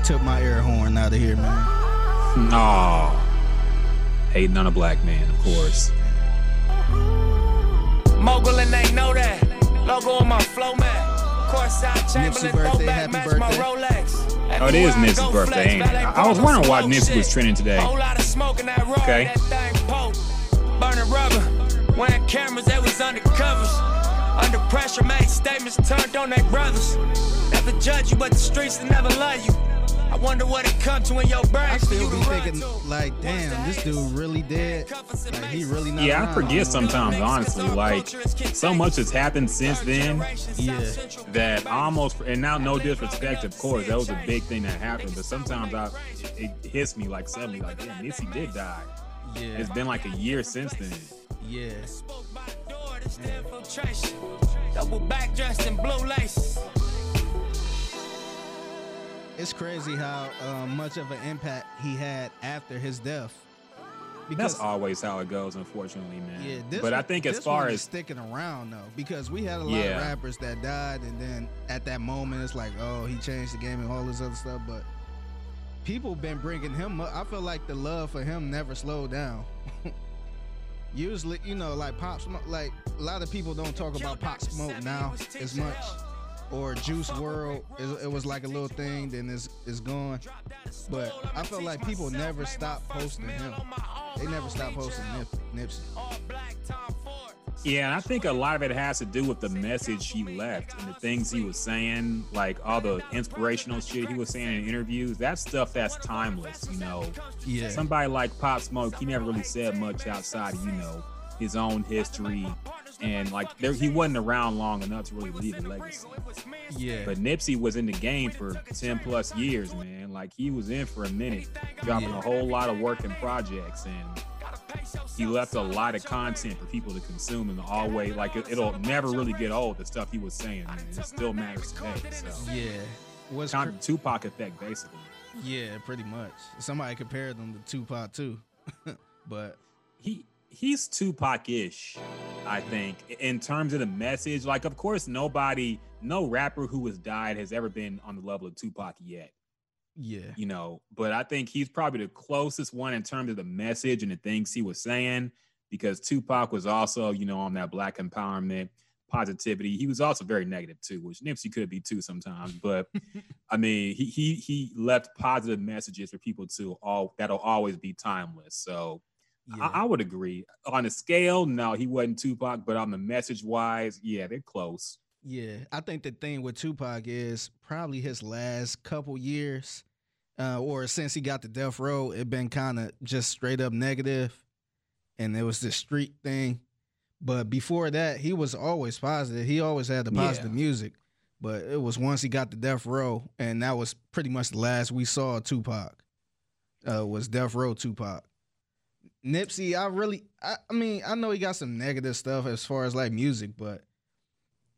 They took my air horn out of here, man. No. Hating on a black man, of course. Mogul and they know that. Logo on my flow man. Courtside Chamberlain, birthday, throwback, happy match birthday. my Rolex. Oh, it is Everywhere Nipsey's birthday, ain't it? I- I was wondering why smoke Nipsey was trending today. Whole lot of smoke in that road, Okay. that thing potent. Burning rubber, wearing cameras, they was undercovers. Under pressure, made statements turned on their brothers. Never judge you, but the streets will never love you. I wonder what it come to in your brain. I still be thinking, like, damn, this dude really dead. cuff us and Like, he really not Yeah, I forget sometimes, honestly. Like, so much has happened since then Yeah. that almost, and now no disrespect, of course, that was a big thing that happened. But sometimes I, it, it hits me like suddenly, like, damn, Nipsey did die. Yeah, It's been like a year since then. yeah. Spoke by the door, this the infiltration. Double back dressed in blue laces. It's crazy how uh, much of an impact he had after his death. That's always how it goes, unfortunately, man. Yeah, this but I think as far as sticking around though, because we had a lot Yeah. of rappers that died, and then at that moment it's like, oh, he changed the game and all this other stuff. But people been bringing him up. I feel like the love for him never slowed down. Usually, you know, like Pop Smoke, like a lot of people don't talk about Pop Smoke now as much. Or Juice WRLD, it, it was like a little thing, then it's it's gone. But I felt like people never stopped posting him. They never stopped posting Nip, Nipsey. Yeah, and I think a lot of it has to do with the message he left and the things he was saying, like all the inspirational shit he was saying in interviews. That stuff that's timeless, you know. Yeah. Somebody like Pop Smoke, he never really said much outside of, you know, his own history. And like there, he wasn't around long enough to really leave a legacy. Yeah. But Nipsey was in the game for 10 plus years, man. Like he was in for a minute, dropping Yeah. a whole lot of work and projects. And he left a lot of content for people to consume and always like it, it'll never really get old the stuff he was saying man. it still matters today so yeah. What's kind of Tupac effect basically yeah, pretty much. Somebody compared them to Tupac too. but he he's Tupac-ish I think in terms of the message like of course nobody no rapper who has died has ever been on the level of Tupac yet yeah. you know but I think he's probably the closest one in terms of the message and the things he was saying because Tupac was also you know on that black empowerment positivity. He was also very negative too, which Nipsey could be too sometimes. But I mean, he he he left positive messages for people to all that'll always be timeless. So Yeah. I, I would agree. On a scale, no, he wasn't Tupac, but on the message wise, yeah, they're close. Yeah, I think the thing with Tupac is probably his last couple years, uh, or since he got the death row, it been kind of just straight up negative, and it was the street thing. But before that, he was always positive. He always had the positive Yeah. music. But it was once he got the death row, and that was pretty much the last we saw Tupac. Uh, was death row Tupac. Nipsey, I really, I, I mean, I know he got some negative stuff as far as like music, but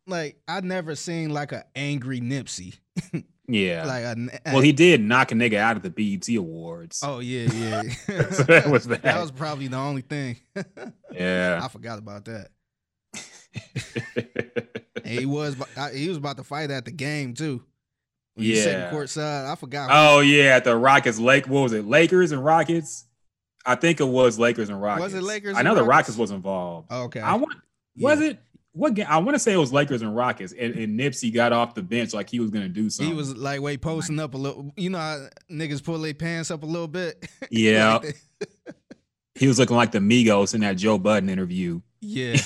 like I never seen like a angry Nipsey. Yeah. Like a, well, he did knock a nigga out of the BET Awards. Oh yeah, yeah. So that was that. That was probably the only thing. Yeah. I forgot about that. He was he was about to fight at the game too. When Yeah. courtside. I forgot. Oh yeah, at the Rockets, Lake. What was it? Lakers and Rockets. I think it was Lakers and Rockets. Was it Lakers I know the Rockets? Rockets was involved. Oh, okay. I want. Was Yeah. it? What game? I want to say it was Lakers and Rockets, and, and Nipsey got off the bench like he was gonna do something. He was like wait posting up a little. You know how niggas pull their pants up a little bit. yeah. Like he was looking like the Migos in that Joe Budden interview, yeah.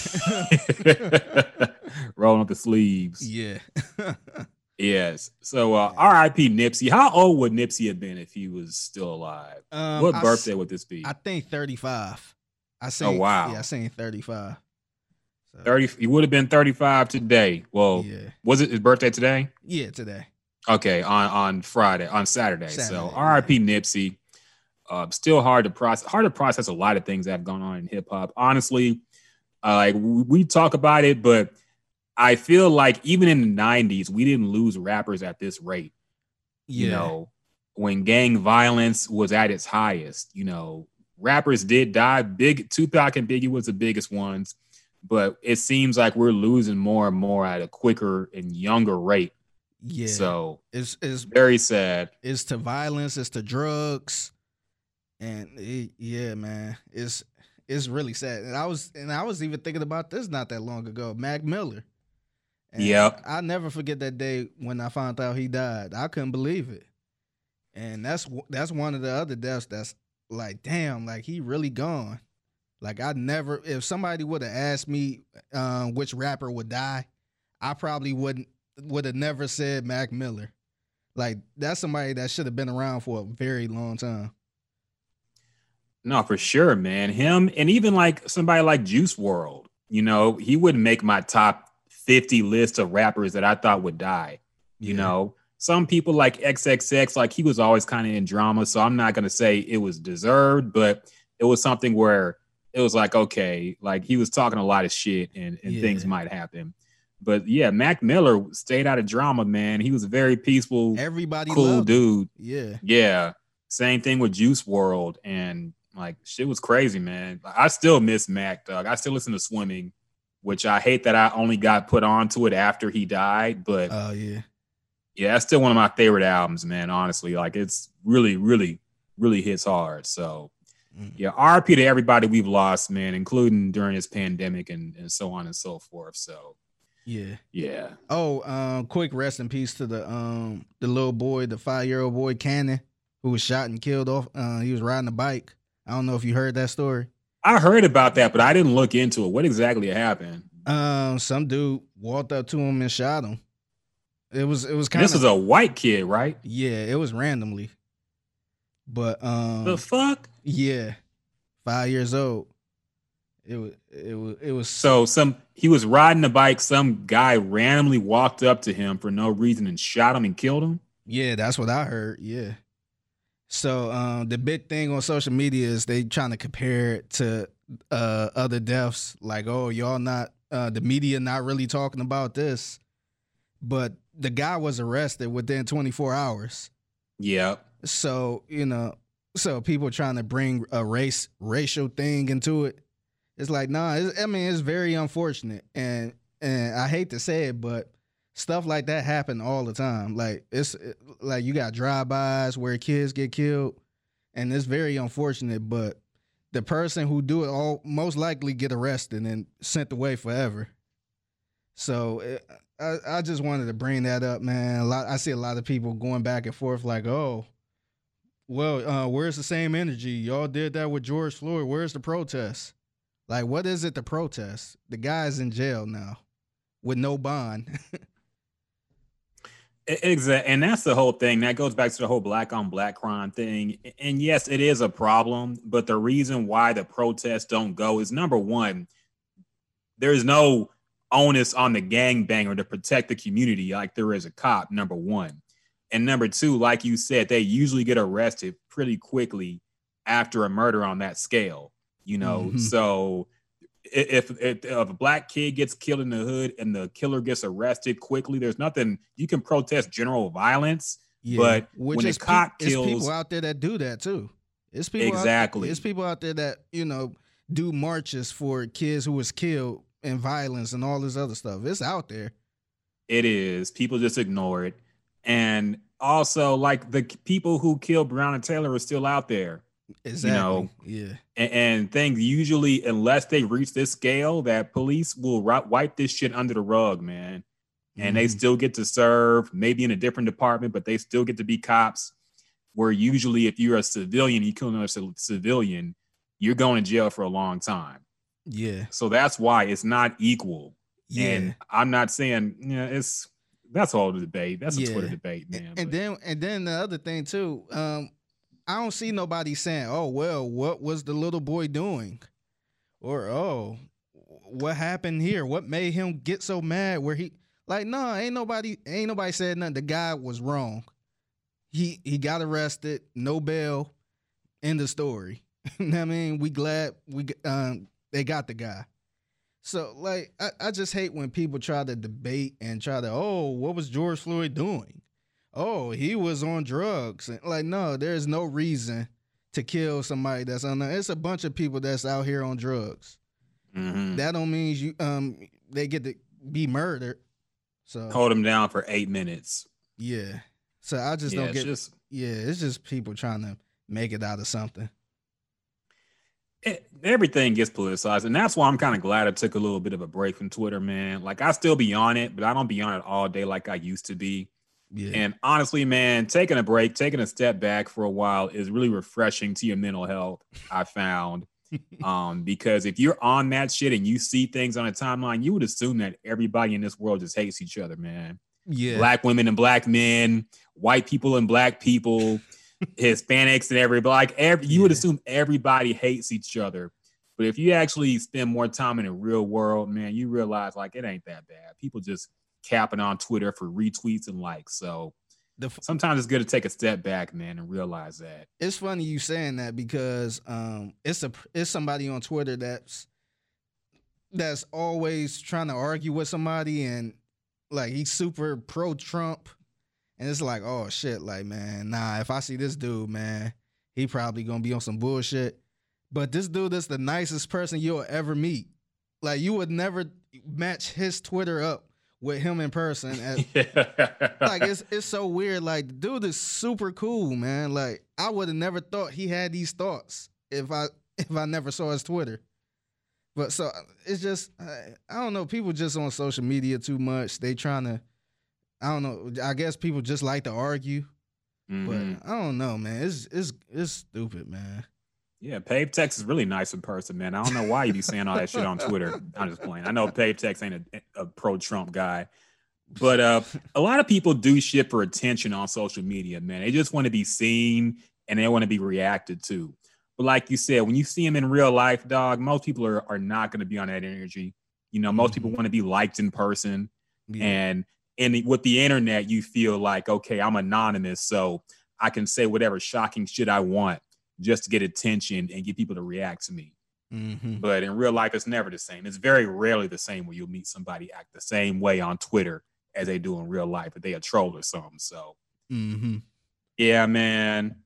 rolling up the sleeves. yeah. Yes. So, uh, R.I.P. Nipsey. How old would Nipsey have been if he was still alive? Um, what I birthday would this be? I think 35. I seen wow. Yeah, I seen 35. So, 30. He would have been 35 today. Well, Yeah. was it his birthday today? Yeah, today. Okay, on on Friday, on Saturday. so Saturday, R.I.P. Nipsey. Uh, still hard to process. Hard to process a lot of things that have gone on in hip hop. Honestly, uh, like we talk about it, but I feel like even in the '90s, we didn't lose rappers at this rate. Yeah. You know, when gang violence was at its highest, you know, rappers did die. Big Tupac and Biggie was the biggest ones, but it seems like we're losing more and more at a quicker and younger rate Yeah. So it's it's very sad. it's to violence, it's to drugs, and it, yeah, man, it's it's really sad. And I was and I was even thinking about this not that long ago, Mac Miller. And Yep. I never forget that day when I found out he died. I couldn't believe it, and that's that's one of the other deaths that's like, damn, like he really gone. Like I never, if somebody would have asked me um, which rapper would die, I probably wouldn't would have never said Mac Miller. Like that's somebody that should have been around for a very long time. No, for sure, man. Him and even like somebody like Juice WRLD, you know, he wouldn't make my top 50 lists of rappers that I thought would die. You Yeah. know, some people like XXX, like he was always kind of in drama. So I'm not going to say it was deserved, but it was something where it was like, okay, like he was talking a lot of shit and, and things might happen. But yeah, Mac Miller stayed out of drama, man. He was a very peaceful, everybody cool loved him. dude. Yeah, Yeah. Same thing with Juice WRLD. And like shit was crazy, man. I still miss Mac, dog. I still listen to swimming, which I hate that I only got put onto it after he died. But oh yeah, yeah, that's still one of my favorite albums, man. Honestly. Like it's really, really, really hits hard. So Mm. yeah, RP to everybody we've lost, man, including during this pandemic and, and so on and so forth. So yeah. yeah. Oh, um, quick rest in peace to the um the little boy, the five year old boy Cannon, who was shot and killed off. Uh, he was riding a bike. I don't know if you heard that story. I heard about that, but I didn't look into it. What exactly happened? Um, some dude walked up to him and shot him. It was it was kind This is a white kid, right? yeah, it was randomly, but um, The fuck? yeah, five years old. It was it was it was So some he was riding a bike. Some guy randomly walked up to him for no reason and shot him and killed him. Yeah, that's what I heard. Yeah. So um, the big thing on social media is they trying to compare it to uh, other deaths. Like, oh, y'all not uh, the media not really talking about this, but the guy was arrested within 24 hours. Yep. So you know, so people trying to bring a race racial thing into it. It's like, nah. It's, I mean, it's very unfortunate, and and I hate to say it, but stuff like that happen all the time. Like it's like you got drive-bys where kids get killed, and it's very unfortunate. But the person who do it all most likely get arrested and sent away forever. So it, I I just wanted to bring that up, man. A lot I see a lot of people going back and forth like, oh, well, uh, where's the same energy? Y'all did that with George Floyd. Where's the protest? Like, what is it to protest? The guy's in jail now with no bond. Exactly. And that's the whole thing. That goes back to the whole black on black crime thing. And yes, it is a problem. But the reason why the protests don't go is number one, there's no onus on the gangbanger to protect the community like there is a cop, number one. And number two, like you said, they usually get arrested pretty quickly after a murder on that scale. You know, Mhm. so if, if if a black kid gets killed in the hood and the killer gets arrested quickly, there's nothing you can protest general violence. But when a is pe- cop it's kills- people out there that do that too. It's people out- Exactly. it's people out there that you know do marches for kids who was killed and violence and all this other stuff. It's out there. It is. People just ignore it. And also, like the people who killed Brown and Taylor are still out there. Exactly. know, yeah. And, and things usually, unless they reach this scale, that police will ri- wipe this shit under the rug, man. And they Mhm. still get to serve, maybe in a different department, but they still get to be cops. Where usually, if you're a civilian, you kill another ci- civilian, you're going to jail for a long time. yeah. So that's why it's not equal. Yeah. And I'm not saying, yeah, it's that's all the debate. That's a Yeah. Twitter debate, man. and but- then and then the other thing too, um, I don't see nobody saying, "Oh well, what was the little boy doing?" or "Oh, what happened here? What made him get so mad?" Where he like, no, ain't nobody, ain't nobody said nothing. The guy was wrong. He he got arrested, no bail. End of story. I mean, we glad we um they got the guy. So like I, I just hate when people try to debate and try to, oh, what was George Floyd doing? Oh, he was on drugs. Like, no, there's no reason to kill somebody that's on there. It's a bunch of people that's out here on drugs. Mhm. That don't mean you um they get to be murdered. So hold him down for eight minutes. Yeah. So I just yeah, don't get. just yeah, it's just people trying to make it out of something. it, everything gets politicized, and that's why I'm kind of glad I took a little bit of a break from Twitter, man. Like I still be on it, but I don't be on it all day like I used to be. Yeah. And honestly, man, taking a break, taking a step back for a while is really refreshing to your mental health. I found, um, because if you're on that shit and you see things on a timeline, you would assume that everybody in this world just hates each other, man. yeah. Black women and black men, white people and black people, Hispanics and everybody. Like every, you would assume everybody hates each other. But if you actually spend more time in the real world, man, you realize like it ain't that bad. People just capping on Twitter for retweets and likes. So The f- sometimes it's good to take a step back, man, and realize that. it's funny you saying that because um it's a it's somebody on Twitter that's that's always trying to argue with somebody and like he's super pro Trump and it's like oh shit like man nah if I see this dude man he probably gonna be on some bullshit but this dude is the nicest person you'll ever meet like you would never match his Twitter up with him in person as, like it's it's so weird. Like dude is super cool, man. Like I would have never thought he had these thoughts if I if I never saw his Twitter. But so it's just I, I don't know. People just on social media too much. They trying to. I don't know. I guess people just like to argue, Mhm. but I don't know, man. It's it's it's stupid, man. Yeah, Pave Tex is really nice in person, man. I don't know why you be saying all that shit on Twitter. I'm just playing. I know Pave Tex ain't a, a pro Trump guy, but uh, a lot of people do shit for attention on social media, man. They just want to be seen and they want to be reacted to. But like you said, when you see them in real life, dog, most people are, are not going to be on that energy. You know, most people Mhm. want to be liked in person. Yeah. And and with the internet, you feel like, okay, I'm anonymous, so I can say whatever shocking shit I want just to get attention and get people to react to me. hmm But in real life, it's never the same. It's very rarely the same where you'll meet somebody act the same way on Twitter as they do in real life, but they a troll or something. So hmm yeah, man.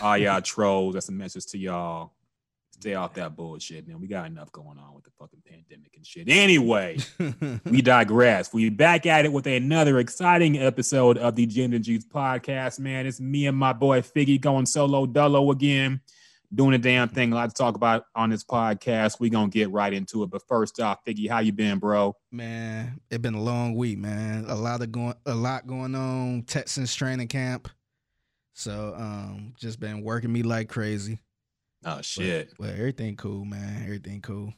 All y'all trolls, that's a message to y'all. Stay off that bullshit, man. We got enough going on with the fucking pandemic and shit. Anyway, we digress. We back at it with another exciting episode of the Gin and Juice podcast, man. It's me and my boy Figgy going solo dolo again, doing a damn thing. A lot to talk about on this podcast. We gonna get right into it. But first off, Figgy, how you been, bro? Man, it been a long week, man. A lot of going, a lot going on. Texans training camp, so um, just been working me like crazy. Oh shit. But, everything cool, man. Everything cool.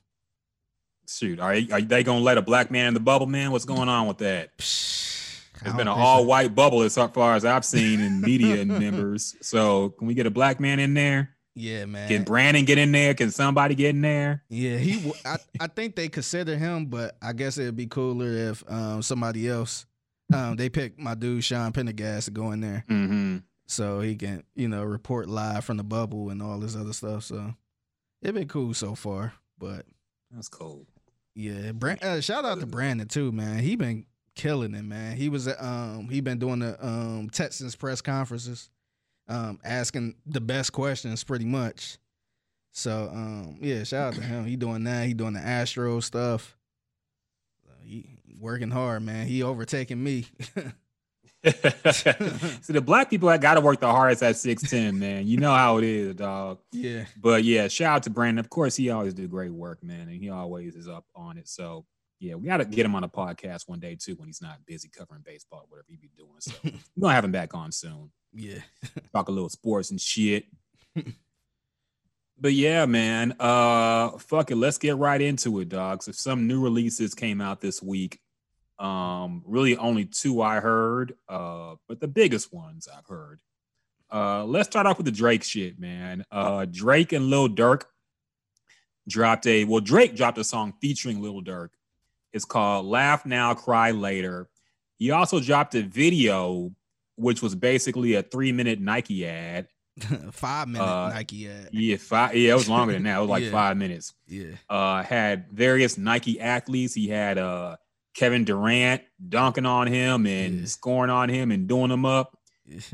Shoot, are, are they gonna let a black man in the bubble, man? What's going on with that? It's been an think so. all white bubble as far as I've seen in media members. So can we get a black man in there? Yeah, man. Can Brandon get in there? Can somebody get in there? yeah, he. I, I think they consider him, but I guess it'd be cooler if um somebody else. Um, they picked my dude Sean Pendergast to go in there, Mm-hmm. So he can you know report live from the bubble and all this other stuff. So it been cool so far, but That's cool. Yeah, Brand, uh, shout out to Brandon too, man. He been killing it, man. He was at, um he been doing the um Texans press conferences, um asking the best questions pretty much. So um yeah, shout out to him. He doing that. He doing the Astro stuff. Uh, He working hard, man. He overtaking me. See, the black people that got to work the hardest at 6'10, man. You know how it is, dog. yeah, But yeah, shout out to Brandon. Of course, he always do great work, man. And he always is up on it. So yeah, we got to get him on a podcast one day too when he's not busy covering baseball or whatever he be doing. So we're to have him back on soon. yeah. talk a little sports and shit. but yeah, man. Uh fuck it. Let's get right into it, dogs. If some new releases came out this week, um, really only two I heard, uh, but the biggest ones I've heard. Uh let's start off with the Drake shit, man. Uh Drake and Lil Durk dropped a well, Drake dropped a song featuring Lil Durk. It's called Laugh Now, Cry Later. He also dropped a video which was basically a three minute Nike ad. Five minute Uh, Nike ad. Yeah, five. Yeah, it was longer than that. It was like Yeah. five minutes. Yeah. Uh, had various Nike athletes. He had uh Kevin Durant dunking on him and Yeah. scoring on him and doing him up.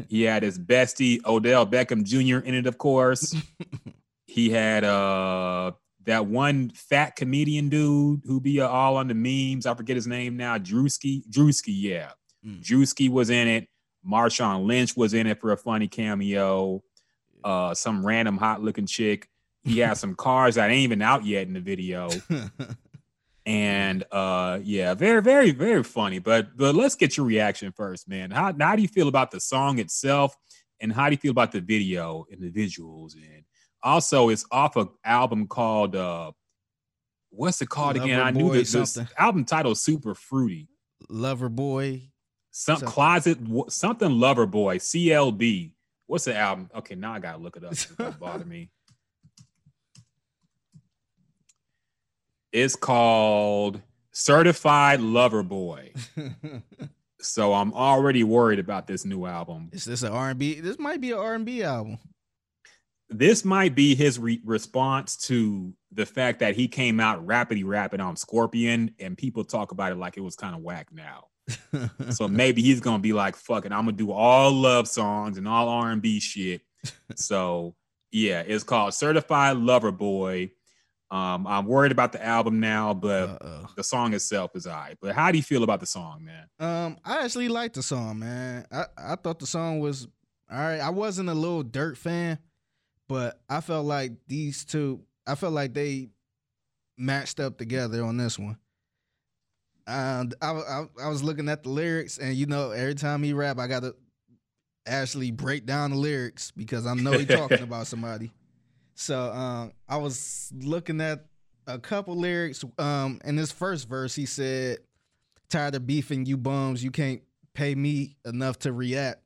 He had his bestie Odell Beckham Jr. in it, of course. he had uh that one fat comedian dude who be uh, all on the memes. I forget his name now. Drewski. Drewski, yeah. Mm. Drewski was in it. Marshawn Lynch was in it for a funny cameo. Uh, some random hot looking chick. He has some cars that ain't even out yet in the video. and uh yeah, very, very, very funny. But but let's get your reaction first, man. How how do you feel about the song itself? And how do you feel about the video and the visuals? And also it's off an album called uh what's it called Lover again? I knew this, this album title super fruity. Lover Boy. Some something. closet something Lover Boy, CLB. What's the album? Okay, now I gotta look it up. Don't bother me. It's called Certified Lover Boy. so I'm already worried about this new album. Is this an R&B? This might be an R&B album. This might be his re- response to the fact that he came out rapidly rapping on Scorpion, and people talk about it like it was kind of whack now. so maybe he's gonna be like, "Fuck it, I'm gonna do all love songs and all R&B shit." so yeah, it's called Certified Lover Boy. Um, I'm worried about the album now, but Uh-oh. the song itself is alright. But how do you feel about the song, man? Um, I actually like the song, man. I, I thought the song was all right. I wasn't a Lil Durk fan, but I felt like these two, I felt like they matched up together on this one. And I, I, I was looking at the lyrics, and you know, every time he rap, I gotta actually break down the lyrics because I know he's talking about somebody. So um, I was looking at a couple lyrics. Um, in this first verse, he said, "Tired of beefing you bums. You can't pay me enough to react."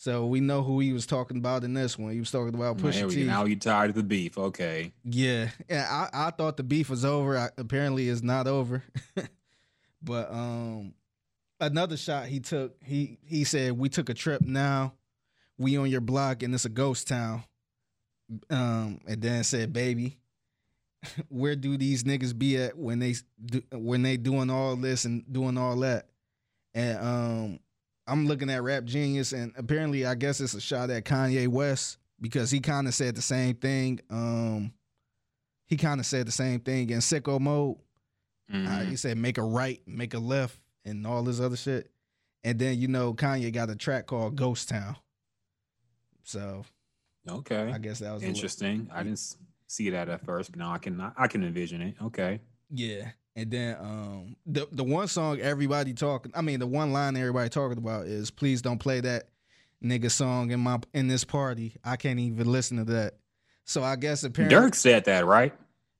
So we know who he was talking about in this one. He was talking about Pusha T. Now you tired of the beef? Okay. Yeah, yeah. I, I thought the beef was over. I, apparently, it's not over. but um, another shot he took. He he said, "We took a trip. Now we on your block, and it's a ghost town." Um, and then said, "Baby, where do these niggas be at when they do, when they doing all this and doing all that?" And um, I'm looking at Rap Genius, and apparently, I guess it's a shot at Kanye West because he kind of said the same thing. Um, he kind of said the same thing in sicko mode. Mm-hmm. Uh, he said, "Make a right, make a left," and all this other shit. And then you know, Kanye got a track called Ghost Town. So Okay. I guess that was interesting. I didn't see that at first, but now I can I can envision it. Okay. Yeah. And then um the the one song everybody talking I mean the one line everybody talking about is please don't play that nigga song in my in this party. I can't even listen to that. So I guess apparently Durk said that, right?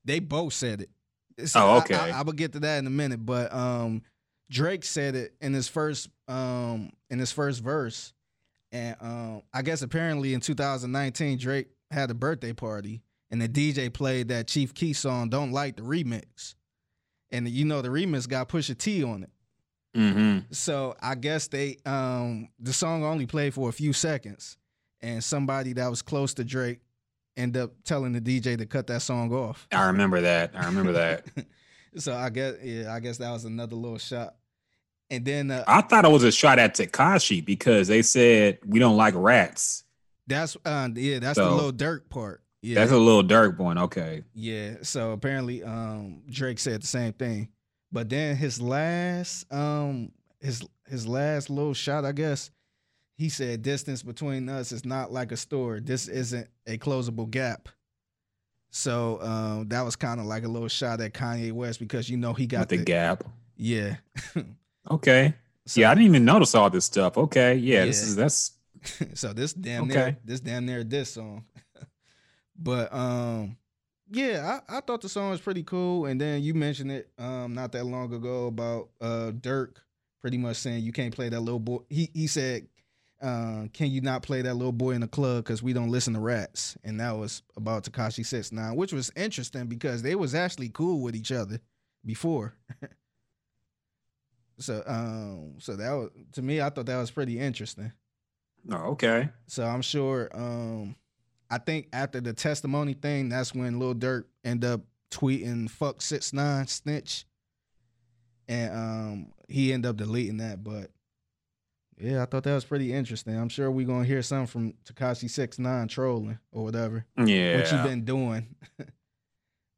They both said it. So oh, okay. I, I, I will get to that in a minute, but um Drake said it in his first um in his first verse and um, I guess apparently in 2019, Drake had a birthday party, and the DJ played that Chief Keef song "Don't Like the Remix," and you know the remix got Pusha T on it. Mm-hmm. So I guess they um, the song only played for a few seconds, and somebody that was close to Drake ended up telling the DJ to cut that song off. I remember that. I remember that. so I guess yeah, I guess that was another little shot. And then uh, I thought it was a shot at Tekashi because they said we don't like rats. That's uh yeah, that's so, the Lil Durk part. Yeah. That's a Lil Durk one. Okay. Yeah. So apparently um Drake said the same thing. But then his last um his his last little shot, I guess, he said distance between us is not like a store. This isn't a closable gap. So um that was kind of like a little shot at Kanye West because you know he got the, the gap. Yeah. Okay. So, yeah, I didn't even notice all this stuff. Okay. Yeah, yeah. this is that's so this damn okay. near this damn near this song. but um yeah, I, I thought the song was pretty cool. And then you mentioned it um not that long ago about uh Durk pretty much saying you can't play that little boy. He he said, uh, can you not play that little boy in the club because we don't listen to rats? And that was about Tekashi Six Nine, which was interesting because they was actually cool with each other before. So um so that was to me I thought that was pretty interesting. Oh, okay. So I'm sure um I think after the testimony thing, that's when Lil Durk end up tweeting fuck six nine snitch. And um he ended up deleting that, but yeah, I thought that was pretty interesting. I'm sure we're gonna hear something from Tekashi Six Nine trolling or whatever. Yeah. What you been doing.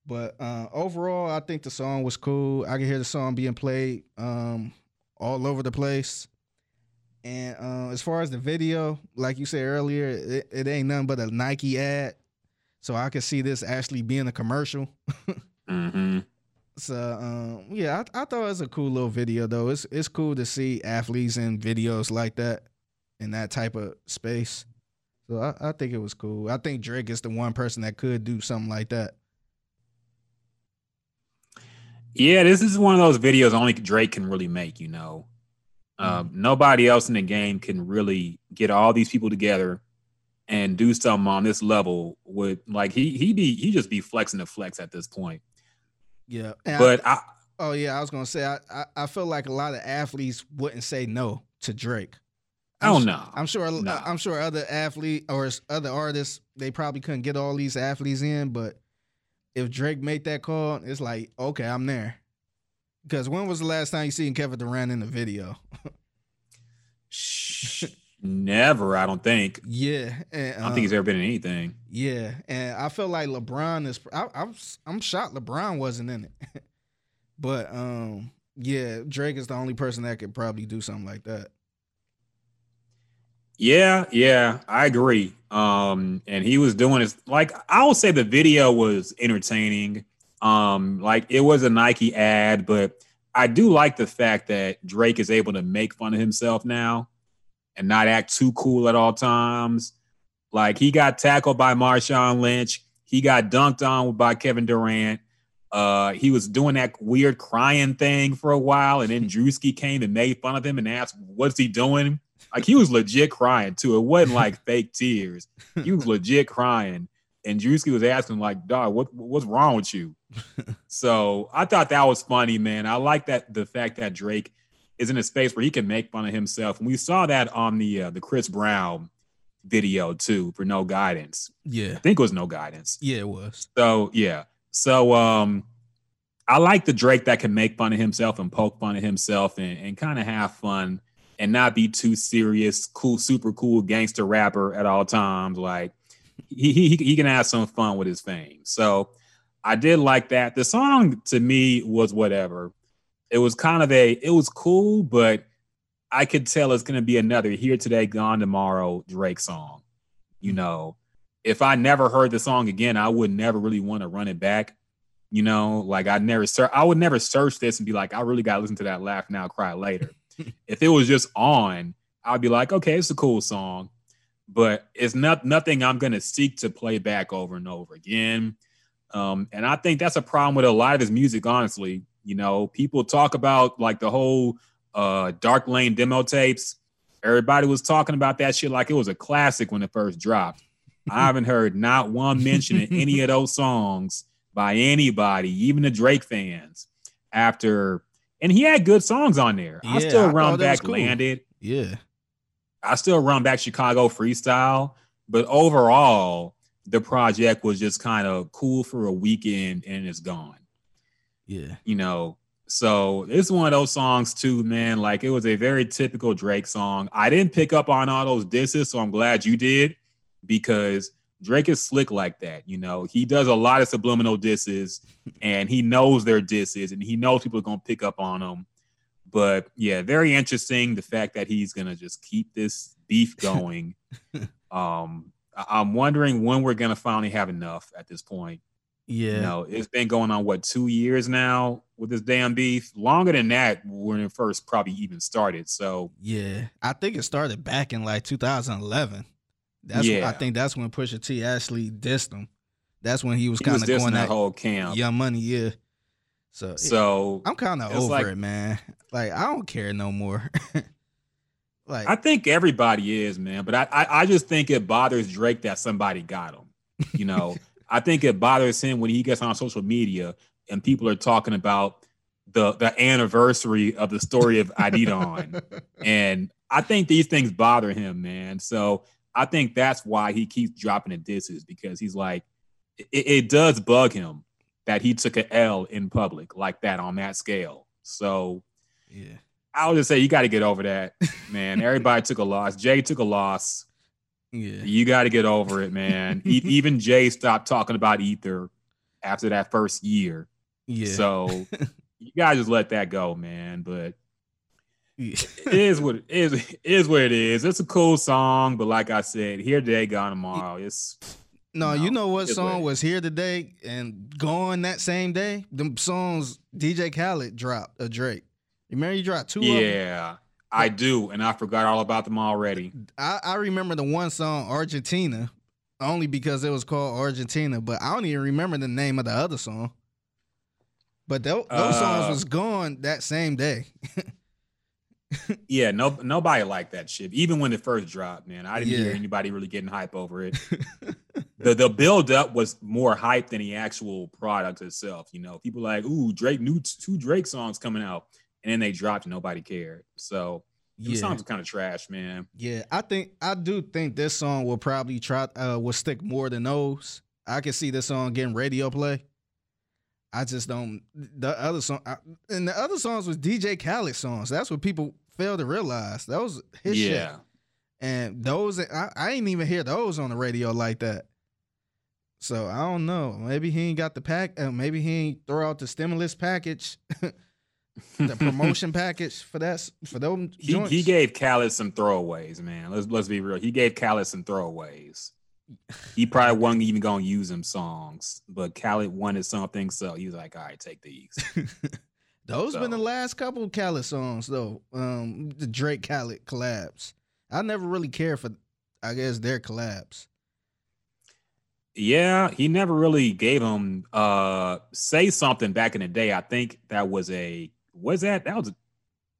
But uh, overall, I think the song was cool. I can hear the song being played um, all over the place. And uh, as far as the video, like you said earlier, it, it ain't nothing but a Nike ad. So I could see this actually being a commercial. Mm-hmm. So um, yeah, I, I thought it was a cool little video though. It's it's cool to see athletes in videos like that in that type of space. So I, I think it was cool. I think Drake is the one person that could do something like that. Yeah, this is one of those videos only Drake can really make. You know, um, nobody else in the game can really get all these people together and do something on this level. With like he he be he just be flexing the flex at this point. Yeah, And But I, oh yeah, I was gonna say I, I I feel like a lot of athletes wouldn't say no to Drake. oh I'm no, I'm sure. No. I'm sure other athlete or other artists they probably couldn't get all these athletes in, but if Drake made that call, it's like okay, I'm there. Because when was the last time you seen Kevin Durant in the video? Shh, never. I don't think. Yeah, and, I don't think he's uh, ever been in anything. Yeah, and I feel like LeBron is. I, I'm I'm shocked LeBron wasn't in it, but um, yeah, Drake is the only person that could probably do something like that. Yeah, yeah, I agree. Um, and he was doing his like I will say the video was entertaining. Um, like it was a Nike ad, but I do like the fact that Drake is able to make fun of himself now and not act too cool at all times. Like he got tackled by Marshawn Lynch, he got dunked on by Kevin Durant. Uh, he was doing that weird crying thing for a while, and then Drewski came and made fun of him and asked, "What's he doing?" Like he was legit crying too. It wasn't like fake tears. He was legit crying. And Drewski was asking, like, dog, what what's wrong with you? so I thought that was funny, man. I like that the fact that Drake is in a space where he can make fun of himself. And we saw that on the uh, the Chris Brown video too for no guidance. Yeah, I think it was no guidance. yeah, it was. So yeah. So um I like the Drake that can make fun of himself and poke fun of himself and, and kind of have fun and not be too serious, cool, super cool gangster rapper at all times. Like he he he can have some fun with his fame. So I did like that. The song to me was whatever. It was kind of a it was cool, but I could tell it's gonna be another here today, gone tomorrow Drake song. You mm-hmm. know, if I never heard the song again, I would never really want to run it back. You know, like I never ser- I would never search this and be like, I really got to listen to that laugh now, cry later. If it was just on, I'd be like, okay, it's a cool song, but it's not nothing I'm gonna seek to play back over and over again. Um, and I think that's a problem with a lot of his music, honestly. You know, people talk about like the whole uh Dark Lane demo tapes. Everybody was talking about that shit like it was a classic when it first dropped. I haven't heard not one mention in any of those songs by anybody, even the Drake fans. After and he had good songs on there. I still I run thought that was back cool. landed. Yeah, I still run back Chicago freestyle, but overall, the project was just kind of cool for a weekend and it's gone. yeah, You know, so it's one of those songs too, man. Like it was a very typical Drake song. I didn't pick up on all those disses, so I'm glad you did because Drake is slick like that. You know, he does a lot of subliminal disses and he knows they're disses and he knows people are going to pick up on them. But yeah, very interesting the fact that he's going to just keep this beef going. um, I- I'm wondering when we're going to finally have enough at this point. yeah. You know, it's been going on what two years now with this damn beef. Longer than that when it first probably even started. So Yeah, I think it started back in like 2011. That's when, Yeah. I think that's when Pusha T actually dissed him. That's when he was kind of going that that whole camp. Young Money, yeah. So, So I'm kind of over like- it, man. Like I don't care no more. like I think everybody is, man. But I, I I just think it bothers Drake that somebody got him. You know, I think it bothers him when he gets on social media and people are talking about the the anniversary of the story of Adidon. And I think these things bother him, man. So I think that's why he keeps dropping the disses because he's like, it, it does bug him that he took a L in public like that on that scale. So yeah, I'll just say you got to get over that, man. Everybody took a loss. Jay took a loss. yeah, You got to get over it, man. E- even Jay stopped talking about Ether after that first year. yeah. So you gotta just let that go, man. But it is what it is. It is what it is. It's a cool song, but like I said, here today, gone tomorrow. It's No, you know what it's what song was here today and gone that same day? Them songs DJ Khaled dropped a Drake. You remember you dropped two of them? yeah, I do, and I forgot all about them already. I, I remember the one song Argentina only because it was called Argentina, but I don't even remember the name of the other song. But tho- those songs Uh, was gone that same day. Yeah, no, nobody liked that shit. Even when it first dropped, man, I didn't hear anybody really getting hype over it. the The build up was more hype than the actual product itself. You know, people like, ooh, Drake new two Drake songs coming out, and then they dropped, and nobody cared. So the songs are kind of trash, man. yeah. I think I do think this song will probably try uh will stick more than those. I can see this song getting radio play. I just don't. The other song I, and the other songs was DJ Khaled songs. That's what people fail to realize. That was his shit. yeah. And those, I, I ain't even hear those on the radio like that. So I don't know. Maybe he ain't got the pack. Uh, maybe he ain't throw out the stimulus package, the promotion package for that for those He, he gave Khaled some throwaways, man. Let's let's be real. He gave Khaled some throwaways. He probably wasn't even gonna use them songs, but Khaled wanted something, so he was like, "All right, take these." those been the last couple Khaled songs though. Um, the Drake Khaled collabs. I never really cared for, I guess their collabs. Yeah, he never really gave him uh say something back in the day. I think that was a was that that was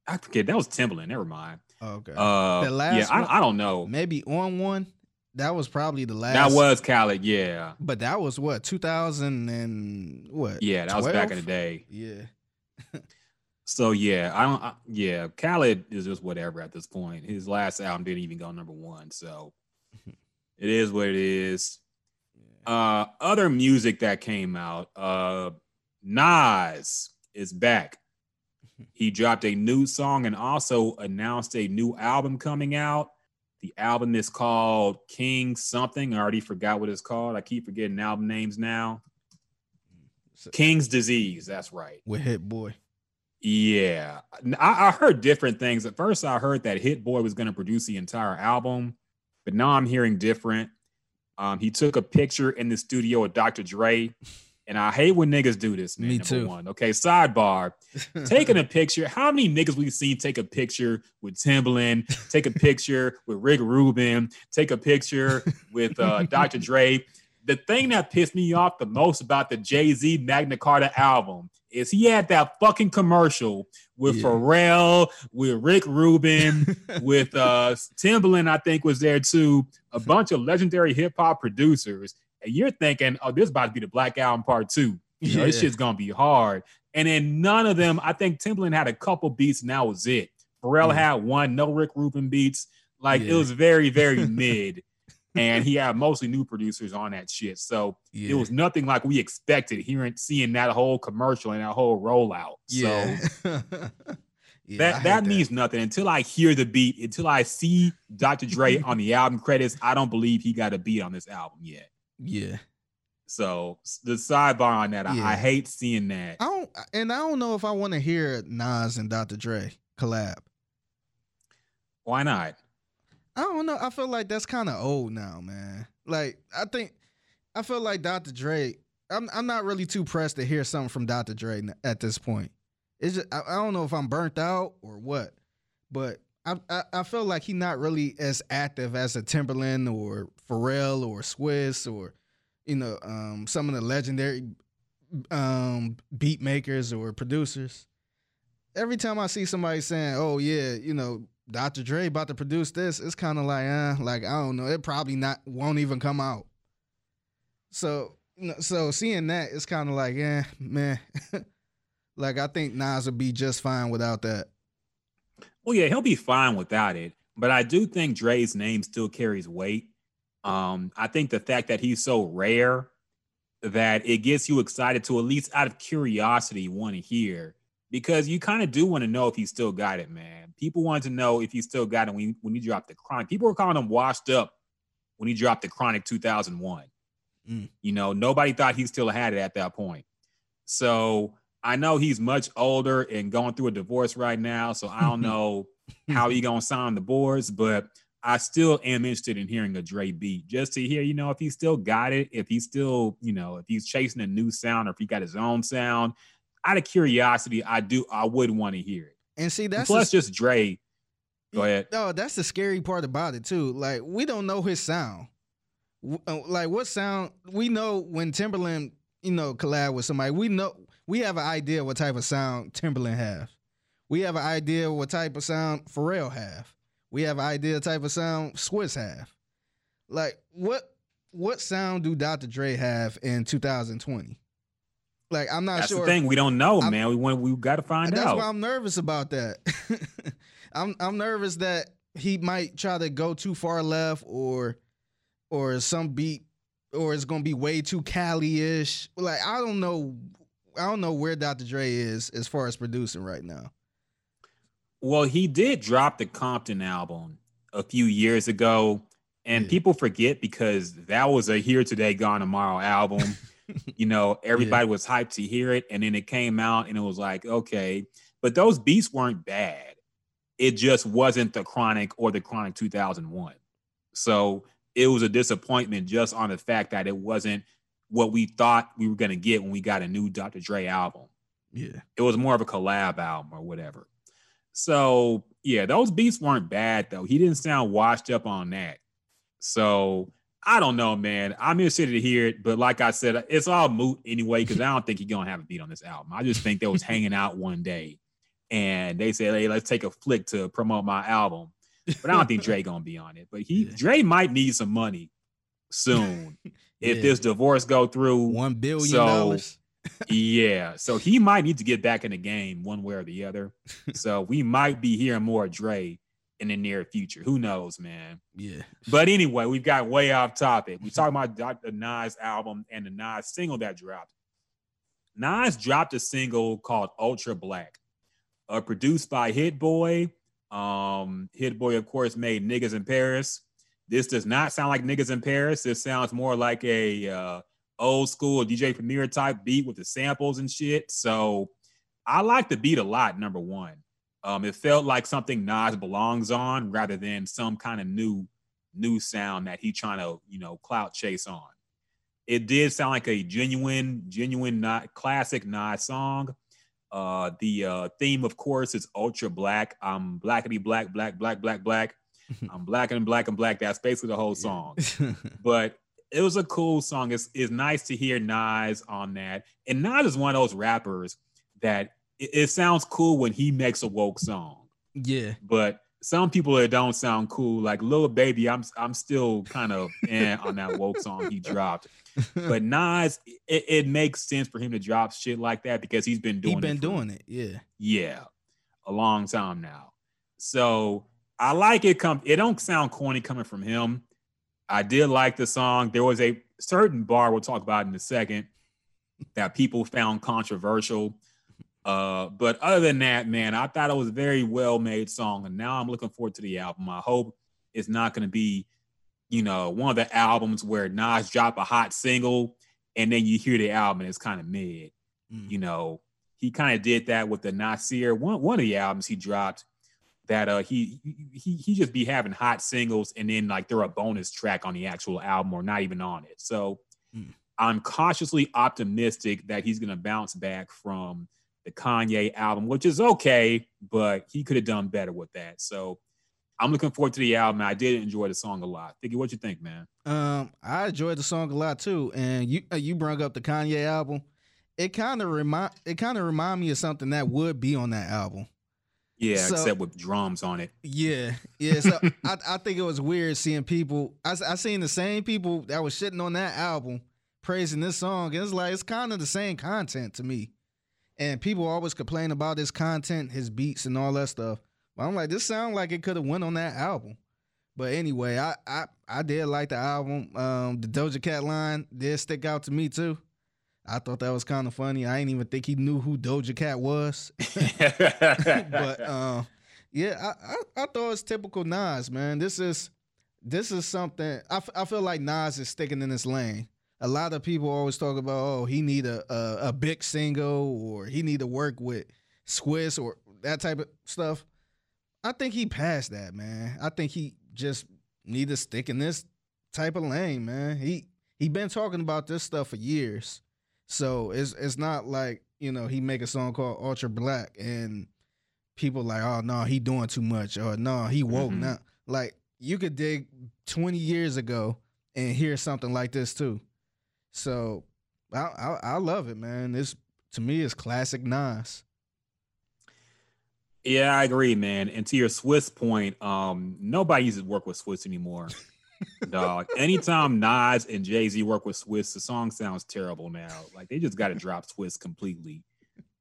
I forget that was Timbaland. Never mind. Okay, Uh, The last yeah, one- I, I don't know. maybe on one. That was probably the last. That was Khaled. Yeah, But that was what 2000 and what? yeah, that was back in the day. Yeah. So yeah, I don't. I, yeah, Khaled is just whatever at this point. His last album didn't even go number one, so it is what it is. Uh, other music that came out. Uh, Nas is back. He dropped a new song and also announced a new album coming out. The album is called King Something. I already forgot what it's called. I keep forgetting album names now. So- King's Disease. That's right. with Hit Boy. Yeah, I, I heard different things. At first, I heard that Hit Boy was going to produce the entire album, but now I'm hearing different. Um, he took a picture in the studio with Dr. Dre, and I hate when niggas do this. Man, Me too. One, okay. Sidebar: taking a picture. How many niggas we seen take a picture with Timbaland? Take a picture with Rick Rubin? Take a picture with uh, Dr. Dre? The thing that pissed me off the most about the Jay Z Magna Carta album is he had that fucking commercial with Yeah. Pharrell, with Rick Rubin, with uh Timbaland, I think was there too. A bunch of legendary hip hop producers, and you're thinking, oh, this is about to be the Black Album Part Two. You know, this shit's gonna be hard. And then none of them, I think Timbaland had a couple beats, and that was it. Pharrell Yeah. had one, no Rick Rubin beats. Like it was very, very mid. And he had mostly new producers on that shit. So yeah. it was nothing like we expected hearing seeing that whole commercial and that whole rollout. yeah. So Yeah, that that means nothing until I hear the beat, until I see Dr. Dre on the album credits. I don't believe he got a beat on this album yet. yeah. So the sidebar on that, I, I hate seeing that. I don't, and I don't know if I want to hear Nas and Dr. Dre collab. Why not? I don't know. I feel like that's kind of old now, man. Like I think I feel like Dr. Dre. I'm I'm not really too pressed to hear something from Dr. Dre at this point. It's just I, I don't know if I'm burnt out or what, but I, I I feel like he's not really as active as a Timbaland or Pharrell or Swizz or you know um some of the legendary um beat makers or producers. Every time I see somebody saying, "Oh yeah, you know Dr. Dre about to produce this," it's kind of like, uh, like I don't know, it probably not won't even come out. So, so seeing that, it's kind of like, yeah, man. like I think Nas would be just fine without that. Well, yeah, he'll be fine without it. But I do think Dre's name still carries weight. Um, I think the fact that he's so rare that it gets you excited to at least out of curiosity want to hear because you kind of do want to know if he still got it, man. People wanted to know if he still got it when, when he dropped the chronic. People were calling him washed up when he dropped the chronic 2001. Mm. You know, nobody thought he still had it at that point. So I know he's much older and going through a divorce right now. So I don't know how he gonna sign the boards, but I still am interested in hearing a Dre beat just to hear, you know, if he still got it, if he's still, you know, if he's chasing a new sound or if he got his own sound. Out of curiosity, I do, I would want to hear it. And see, that's plus the, just Dre. Go ahead. No, that's the scary part about it too. Like we don't know his sound. Uh, like what sound we know when Timbaland, you know, collab with somebody. We know we have an idea what type of sound Timbaland have. We have an idea what type of sound Pharrell have. We have an idea type of sound Swizz have. Like what what sound do Dr. Dre have in 2020? Like I'm not that's sure. the thing we don't know, I'm, man. We want we got to find that's out. That's why I'm nervous about that. I'm I'm nervous that he might try to go too far left or or some beat or it's gonna be way too Cali-ish. Like I don't know I don't know where Dr. Dre is as far as producing right now. Well, he did drop the Compton album a few years ago, and yeah. people forget because that was a Here Today Gone Tomorrow album. you know, everybody yeah. was hyped to hear it, and then it came out, and it was like, okay, but those beats weren't bad. It just wasn't the Chronic or the Chronic 2001. So it was a disappointment just on the fact that it wasn't what we thought we were going to get when we got a new Dr. Dre album. Yeah. It was more of a collab album or whatever. So, yeah, those beats weren't bad though. He didn't sound washed up on that. So, I don't know, man. I'm interested to hear it, but like I said, it's all moot anyway because I don't think he's gonna have a beat on this album. I just think they was hanging out one day, and they said, "Hey, let's take a flick to promote my album." But I don't think Dre gonna be on it. But he yeah. Dre might need some money soon if this divorce go through. One billion dollars. yeah, so he might need to get back in the game one way or the other. So we might be hearing more Dre in the near future. Who knows, man? Yeah. But anyway, we've got way off topic. We talking about the Nas album and the Nas single that dropped. Nas dropped a single called Ultra Black, uh, produced by Hit Boy um, Hit Boy, of course, made Niggas in Paris. This does not sound like Niggas in Paris. This sounds more like a uh, old school DJ Premier type beat with the samples and shit. So I like the beat a lot. Number one, um, it felt like something Nas belongs on rather than some kind of new new sound that he trying to you know clout chase on. It did sound like a genuine, genuine, not classic Nas song. Uh, the uh, theme, of course, is ultra black. I'm blackity black, black, black, black, black. I'm black and black and black. That's basically the whole song. but it was a cool song. It's, it's nice to hear Nas on that. And Nas is one of those rappers that it, it sounds cool when he makes a woke song. Yeah. But some people that don't sound cool, like Lil Baby, I'm I'm still kind of eh on that woke song he dropped. But Nas, it, it, makes sense for him to drop shit like that because he's been doing he been it doing it, yeah, yeah, a long time now. So I like it. Come, it don't sound corny coming from him. I did like the song. There was a certain bar we'll talk about in a second that people found controversial uh, but other than that, man, I thought it was a very well made song, and now I'm looking forward to the album. I hope it's not going to be, you know, one of the albums where Nas drop a hot single and then you hear the album and it's kind of mid. Mm. You know, he kind of did that with the Nasir one one of the albums he dropped. That uh he he he just be having hot singles and then like they're a bonus track on the actual album or not even on it. So mm. I'm cautiously optimistic that he's gonna bounce back from the Kanye album, which is okay, but he could have done better with that. So I'm looking forward to the album. I did enjoy the song a lot. Thinking, what you think, man? Um, I enjoyed the song a lot too. And you uh, you brought up the Kanye album. It kind of remind it kind of remind me of something that would be on that album. Yeah, so, except with drums on it. Yeah, yeah. So I, I think it was weird seeing people. I I seen the same people that was shitting on that album praising this song. And it's like it's kind of the same content to me. And people always complain about his content, his beats, and all that stuff. But I'm like, this sound like it could have went on that album. But anyway, I I I did like the album. Um, the Doja Cat line did stick out to me too. I thought that was kind of funny. I didn't even think he knew who Doja Cat was. but uh, yeah, I, I, I thought it's typical Nas, man. This is this is something I, f- I feel like Nas is sticking in his lane a lot of people always talk about, oh, he need a, a, a big single or he need to work with Swizz or that type of stuff. I think he passed that, man. I think he just need to stick in this type of lane, man. He he been talking about this stuff for years. So it's it's not like, you know, he make a song called Ultra Black and people like, oh no, he doing too much or no, he woke Mhm. now. Like you could dig 20 years ago and hear something like this too. So I I, I love it, man. This to me is classic Nas. Yeah, I agree, man. And to your Swizz point, um, nobody uses work with Swizz anymore. Dog. Anytime Nas and Jay Z work with Swizz, the song sounds terrible now. Like they just got to drop Swizz completely.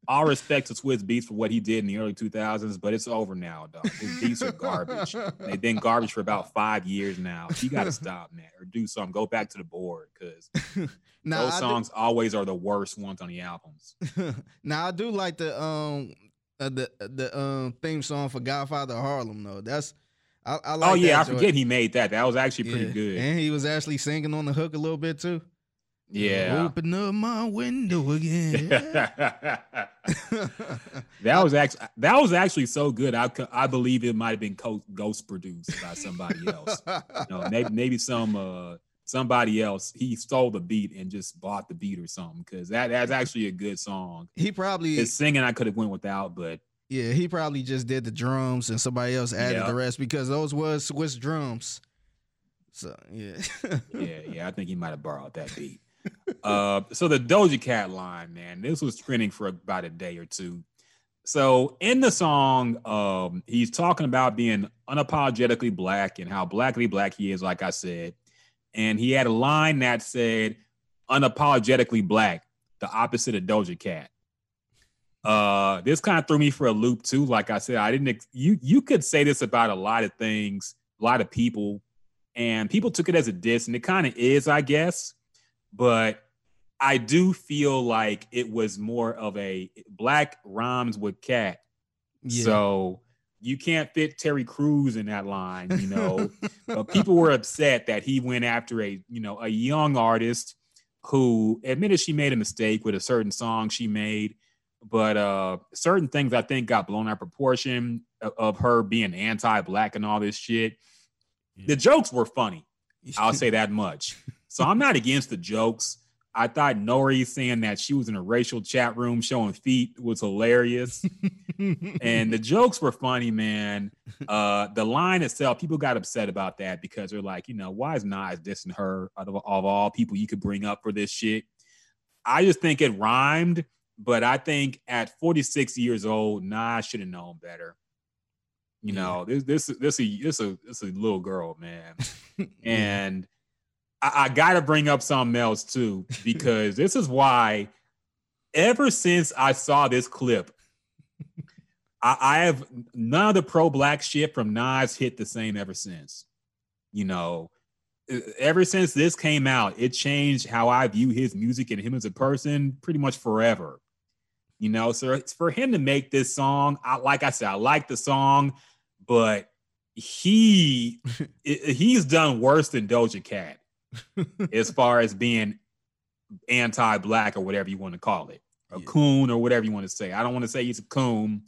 All respect to Swizz Beatz for what he did in the early 2000s, but it's over now, dog. His beats are garbage. They've been garbage for about five years now. You got to stop, man, or do something. Go back to the board because those I do- songs always are the worst ones on the albums. now I do like the um uh, the the um theme song for Godfather Harlem though. That's I, I like. oh yeah, I forget he made that. That was actually pretty Yeah. good. and he was actually singing on the hook a little bit too. Yeah. open up my window again. that was actually that was actually so good. I I believe it might have been ghost produced by somebody else. You know, maybe maybe some uh somebody else he stole the beat and just bought the beat or something because that that's actually a good song. he probably His singing I could have went without, but yeah he probably just did the drums and somebody else added Yeah. the rest because those was Swizz drums. So yeah. yeah, yeah, I think he might have borrowed that beat. Uh, so the Doja Cat line, man, this was trending for about a day or two. So in the song, um, he's talking about being unapologetically black and how blackly black he is, like I said. And he had a line that said, unapologetically black, the opposite of Doja Cat. Uh, this kind of threw me for a loop too. Like I said, I didn't. Ex- you you could say this about a lot of things, a lot of people, and people took it as a diss, and it kind of is, I guess. But I do feel like it was more of a black rhymes with cat, yeah. so you can't fit Terry Crews in that line, you know. but people were upset that he went after a you know a young artist who admitted she made a mistake with a certain song she made. But uh certain things i think got blown out of proportion of, of her being anti-black and all this shit. The jokes were funny. I'll say that much so i'm not against the jokes i thought N.O.R.E. saying that she was in a racial chat room showing feet was hilarious and the jokes were funny, man. Uh, the line itself, people got upset about that because they're like, you know, why is Nas dissing her out of, of all people you could bring up for this shit? I just think it rhymed, but I think at 46 years old, Nas should have known better. You know, this this this a this a this a little girl, man, and I, I got to bring up something else too because this is why. Ever since I saw this clip, I, I have none of the pro black shit from Nas hit the same ever since. You know, ever since this came out, it changed how I view his music and him as a person pretty much forever. You know, so it's for him to make this song. I like I said, I like the song, but he he's done worse than Doja Cat as far as being anti-black or whatever you want to call it, a Yeah. coon or whatever you want to say. I don't want to say he's a coon,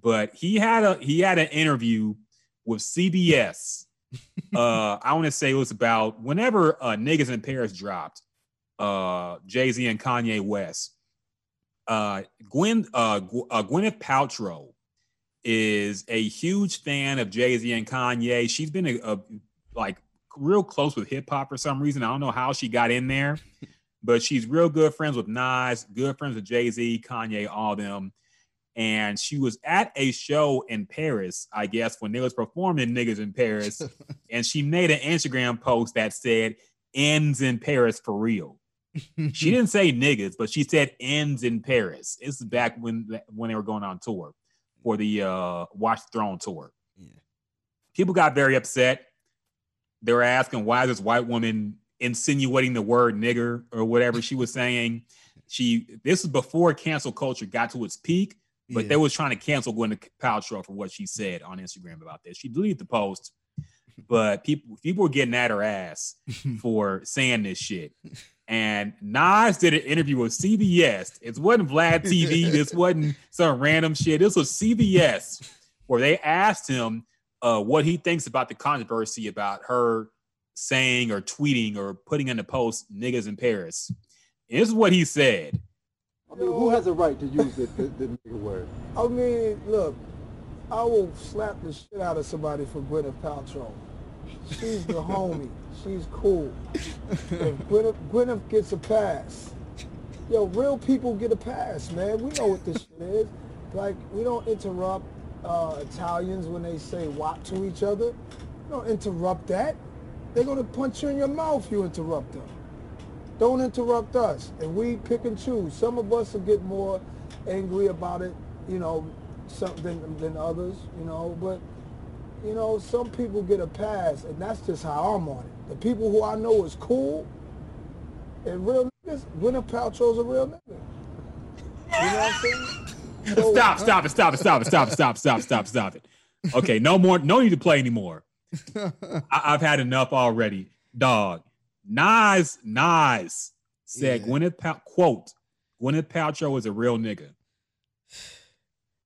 but he had a he had an interview with CBS. uh, I want to say it was about whenever uh, Niggas in Paris dropped, uh, Jay Z and Kanye West. Uh, Gwen uh, Gw- uh, Gwyneth Paltrow is a huge fan of Jay Z and Kanye. She's been a, a like real close with hip hop for some reason. I don't know how she got in there, but she's real good friends with Nas, good friends with Jay Z, Kanye, all them. And she was at a show in Paris, I guess, when they was performing niggas in Paris, and she made an Instagram post that said "ends in Paris for real." She didn't say niggas, but she said ends in Paris. This is back when when they were going on tour for the uh Watch the Throne tour. Yeah. People got very upset. They were asking why is this white woman insinuating the word nigger or whatever she was saying. She this is before cancel culture got to its peak, but Yeah. they was trying to cancel Gwyneth Paltrow for what she said on Instagram about this. She deleted the post, but people people were getting at her ass for saying this shit. And Nas did an interview with CBS. It wasn't Vlad TV. This wasn't some random shit. This was CBS where they asked him uh, what he thinks about the controversy about her saying or tweeting or putting in the post niggas in Paris. This is what he said. I mean, who has a right to use the, the, the nigga word? I mean, look, I will slap the shit out of somebody for Gwyneth Paltrow. She's the homie. She's cool. If Gwyneth, Gwyneth gets a pass, yo, real people get a pass, man. We know what this shit is. Like, we don't interrupt uh, Italians when they say "what" to each other. Don't interrupt that. They're gonna punch you in your mouth if you interrupt them. Don't interrupt us. And we pick and choose. Some of us will get more angry about it, you know, some, than, than others, you know, but you know, some people get a pass, and that's just how I'm on it. The people who I know is cool and real niggas, Gwyneth Paltrow's a real nigga. You know what I'm saying? stop, stop it, stop it, stop it, stop it, stop, stop, stop, stop it. Okay, no more, no need to play anymore. I, have had enough already. Dog. Nas, Nas said yeah. Gwyneth quote, Gwyneth Paltrow is a real nigga.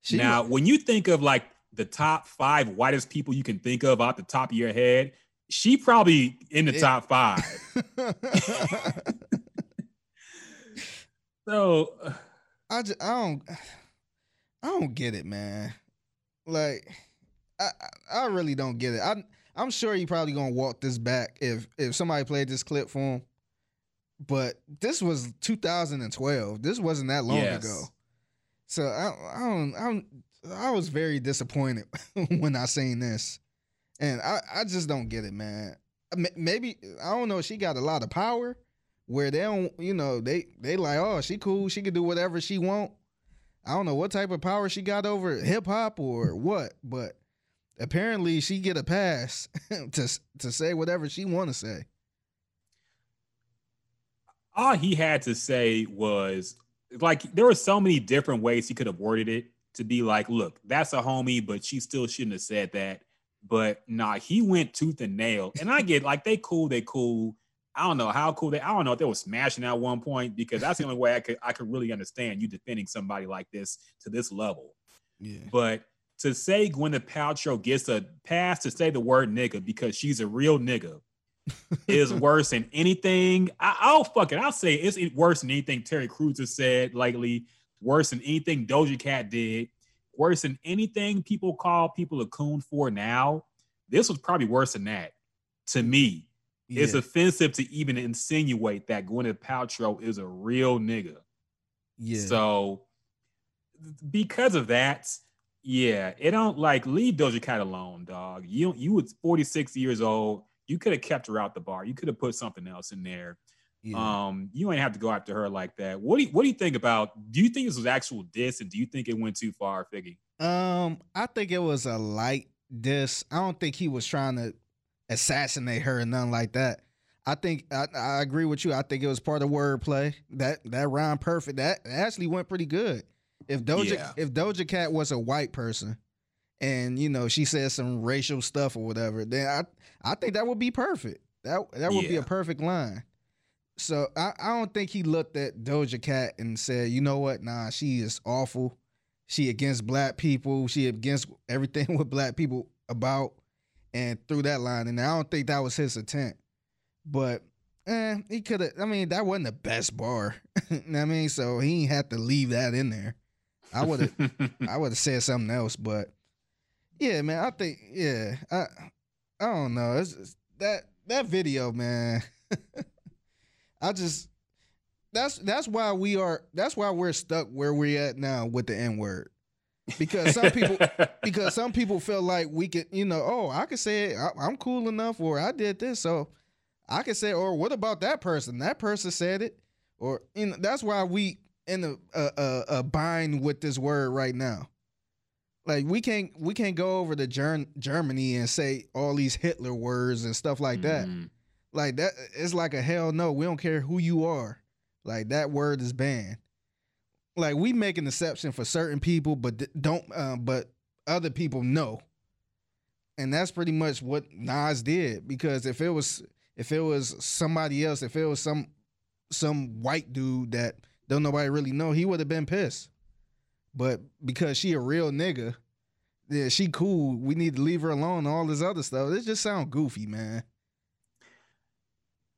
She now, was- when you think of like the top five whitest people you can think of off the top of your head, she probably in the yeah. top five. so I just I don't I don't get it, man. Like I I really don't get it. I I'm sure he probably gonna walk this back if if somebody played this clip for him. But this was 2012. This wasn't that long Yes. ago. So I I don't I'm I was very disappointed when I seen this, and I I just don't get it, man. Maybe I don't know. She got a lot of power where they don't, you know, they they like, oh, she cool, she can do whatever she want. I don't know what type of power she got over hip hop or what, but apparently she get a pass to to say whatever she want to say. all he had to say was like there were so many different ways he could have worded it to be like, look, that's a homie, but she still shouldn't have said that. But nah, he went tooth and nail. And I get like they cool, they cool. I don't know how cool they. I don't know if they were smashing at one point because that's the only way I could I could really understand you defending somebody like this to this level. Yeah. But to say Gwyneth Paltrow gets a pass to say the word nigga because she's a real nigga is worse than anything. I, I'll fuck it. I'll say it's worse than anything Terry Crews has said lately. Worse than anything Doja Cat did. Worse than anything people call people a coon for now. This was probably worse than that. To me, it's offensive to even insinuate that Gwyneth Paltrow is a real nigga. yeah. So because of that, yeah, it don't like leave Doja Cat alone, dog. You you was 46 years old. You could have kept her out the bar. You could have put something else in there. yeah. Um, you ain't have to go after her like that. What do you, what do you think about? Do you think this was actual diss, and do you think it went too far, Figgy? Um, I think it was a light diss. I don't think he was trying to assassinate her or nothing like that. I think I, I agree with you. I think it was part of wordplay. That that rhyme perfect. That actually went pretty good. If Doja Yeah. if Doja Cat was a white person and you know she said some racial stuff or whatever, then I I think that would be perfect. That that would be a perfect line. So I, I don't think he looked at Doja Cat and said, you know what, nah, she is awful. She against black people. She against everything with black people about, and threw that line. And I don't think that was his intent. But eh, he could have. I mean, that wasn't the best bar. you know I mean, so he ain't had to leave that in there. I would have. I would have said something else. But yeah, man, I think yeah. I I don't know. It's, it's- that that video, man. I just that's that's why we are that's why we're stuck where we're at now with the N word. Because some people because some people feel like we could, you know, oh, I could say it, I, I'm cool enough, or I did this, so I could say, or what about that person? That person said it, or you know, that's why we in a a, a, a bind with this word right now. Like we can't we can't go over to Ger- Germany and say all these Hitler words and stuff like that. Mhm. Like that, it's like a hell no. We don't care who you are. Like that word is banned. Like we make an exception for certain people, but don't. Uh, but other people know. And that's pretty much what Nas did. Because if it was, if it was somebody else, if it was some, some white dude that don't nobody really know, he would have been pissed. But because she a real nigga, yeah, she cool. We need to leave her alone. All this other stuff. It just sound goofy, man.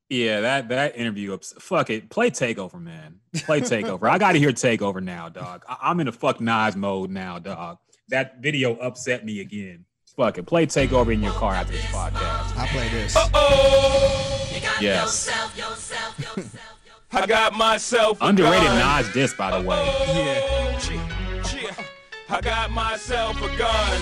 Yeah, that that interview. ups- Fuck it. Play takeover, man. Play takeover. I got to hear takeover now, dog. I, I'm in a fuck Nas mode now, dog. That video upset me again. Fuck it. Play takeover in your car after this podcast. I play this. Oh. Yes. I got myself a Underrated gun. Nas disc, by the way. Yeah. Yeah, yeah. I got myself a gun.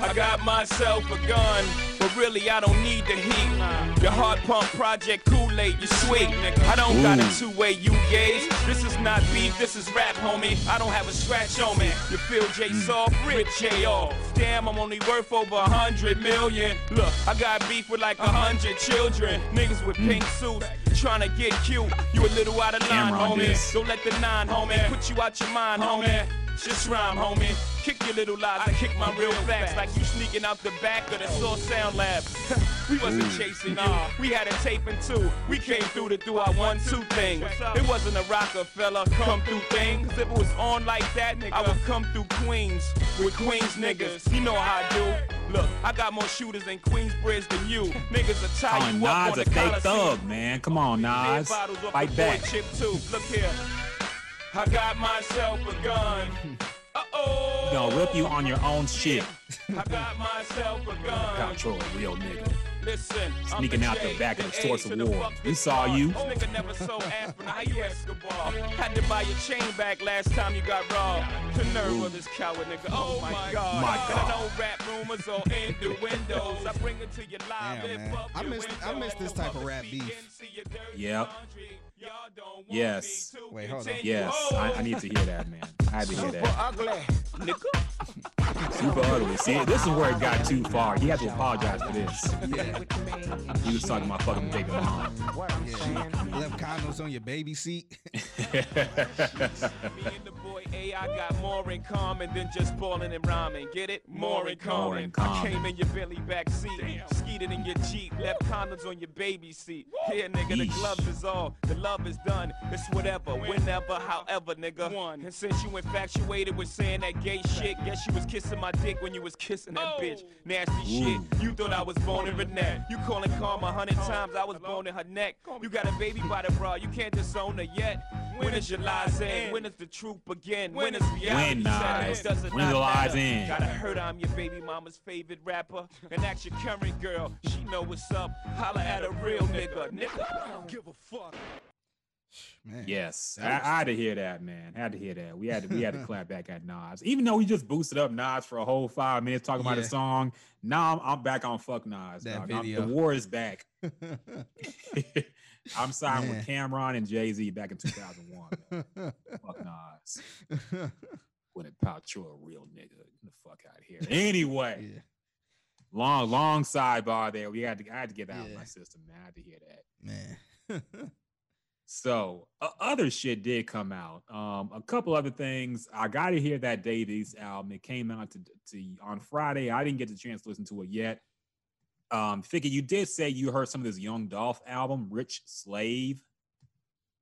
I got myself a gun, but really I don't need the heat. The hard pump project Kool-Aid, you sweet. nigga. I don't got a two-way you gauge. This is not beef, this is rap, homie. I don't have a scratch on me. You feel J mm. soft, rich J off. Damn, I'm only worth over a hundred million. Look, I got beef with like a hundred children. Niggas with pink suits trying to get cute. You a little out of line, Cam'ron homie. this. Don't let the nine, homie, put you out your mind, homie. Just rhyme, homie. Kick your little lies, I kick my real facts like you sneaking out the back of the Source Sound Lab. we wasn't mm. chasing you, we had a taping too. We came through to do our one-two thing. It wasn't a Rockefeller come through thing. 'Cause if it was on like that, nigga, I would come through Queens with Queens niggas. You know how I do. Look, I got more shooters in Queensbridge than you. Niggas will tie Calling you up Nas on a the fake Coliseum. thug, man. Come on, Beer Nas. Fight back. Look here. I got myself a gun. Uh-oh. Gonna rip you on your own shit. I got myself a gun. Control a real nigga. Listen, Sneaking the out the J, back of the source of war. We saw you. Nigga never sold aspirin. How you Escobar? Had to buy your chain back last time you got robbed. The nerve of this coward nigga. Oh, oh my god. My God. I know rap rumors or innuendos. I bring it to your live. Damn, man. I miss- I miss this type of rap beef. speaking, see Yep. Laundry. Y'all don't want Yes. Wait, hold on. Yes, I, I need to hear that, man. I had to hear that. ugly, nigga. Super ugly. See, this is where it got too far. He had to apologize for this. He was talking about fucking baby mom. Yeah, you left condoms on your baby seat. Me and A, I got more in common than just balling and rhyming. Get it? More in common. I came in your Bentley back seat, skeeted in your Jeep, left condoms on your baby seat. Here, nigga, the gloves is all, the love is done. It's whatever, whenever, however, nigga. And since you infatuated with saying that gay shit, guess you was kissing my dick when you was kissing that bitch. Nasty shit. You thought I was born in Renette. You calling karma a hundred times, I was born in her neck. You got a baby by the bra, you can't disown her yet. When is your lies end? When is the truth begin? When is reality When, set? Nas? It doesn't When is the lies matter. Gotta heard I'm your baby mama's favorite rapper. And ask your current girl, she know what's up. Holla at a real nigga. Nigga, I don't give a fuck. Man. Yes, I, I had to hear that, man. had to hear that. We had to we had to clap back at Nas, even though we just boosted up Nas for a whole five minutes talking about Yeah. the song. Now I'm, I'm back on fuck Nas. That dog. I'm- video. the war is back. I'm Man. with Cam'ron and Jay Z back in 2001. fuck Nas. When it Paltrow a real nigga, get the fuck out of here. Anyway, yeah, long long sidebar there. We had to I had to get that out of my system, man. I had to hear that. man. So uh, other shit did come out. Um, a couple other things. I got to hear that Davies album. It came out to, to on Friday. I didn't get the chance to listen to it yet. Um, Figgy, you did say you heard some of this Young Dolph album, Rich Slave,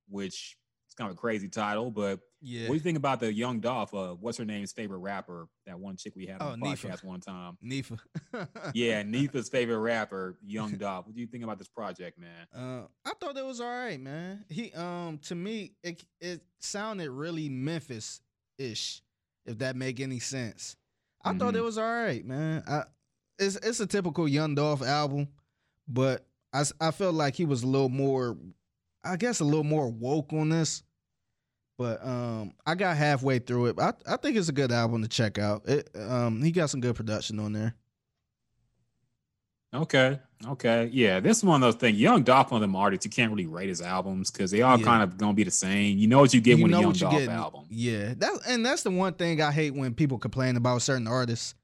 which is kind of a crazy title. But yeah. what do you think about the Young Dolph? Uh, what's her name's favorite rapper? That one chick we had on Oh, the podcast one time. Nifa. Yeah, Nefa's favorite rapper, Young Dolph. What do you think about this project, man? Uh, I thought it was all right, man. He um to me it it sounded really Memphis ish, if that make any sense. I thought Mhm. it was all right, man. I it's it's a typical Young Dolph album, but I I felt like he was a little more, I guess a little more woke on this. But um, I got halfway through it. I I think it's a good album to check out. It um he got some good production on there. Okay. Okay. Yeah. This is one of those things. Young Dolph, one of them artists, you can't really rate his albums because they all Yeah. kind of gonna be the same. You know what you get You when a Young Dolph album. Yeah, that and that's the one thing I hate when people complain about certain artists.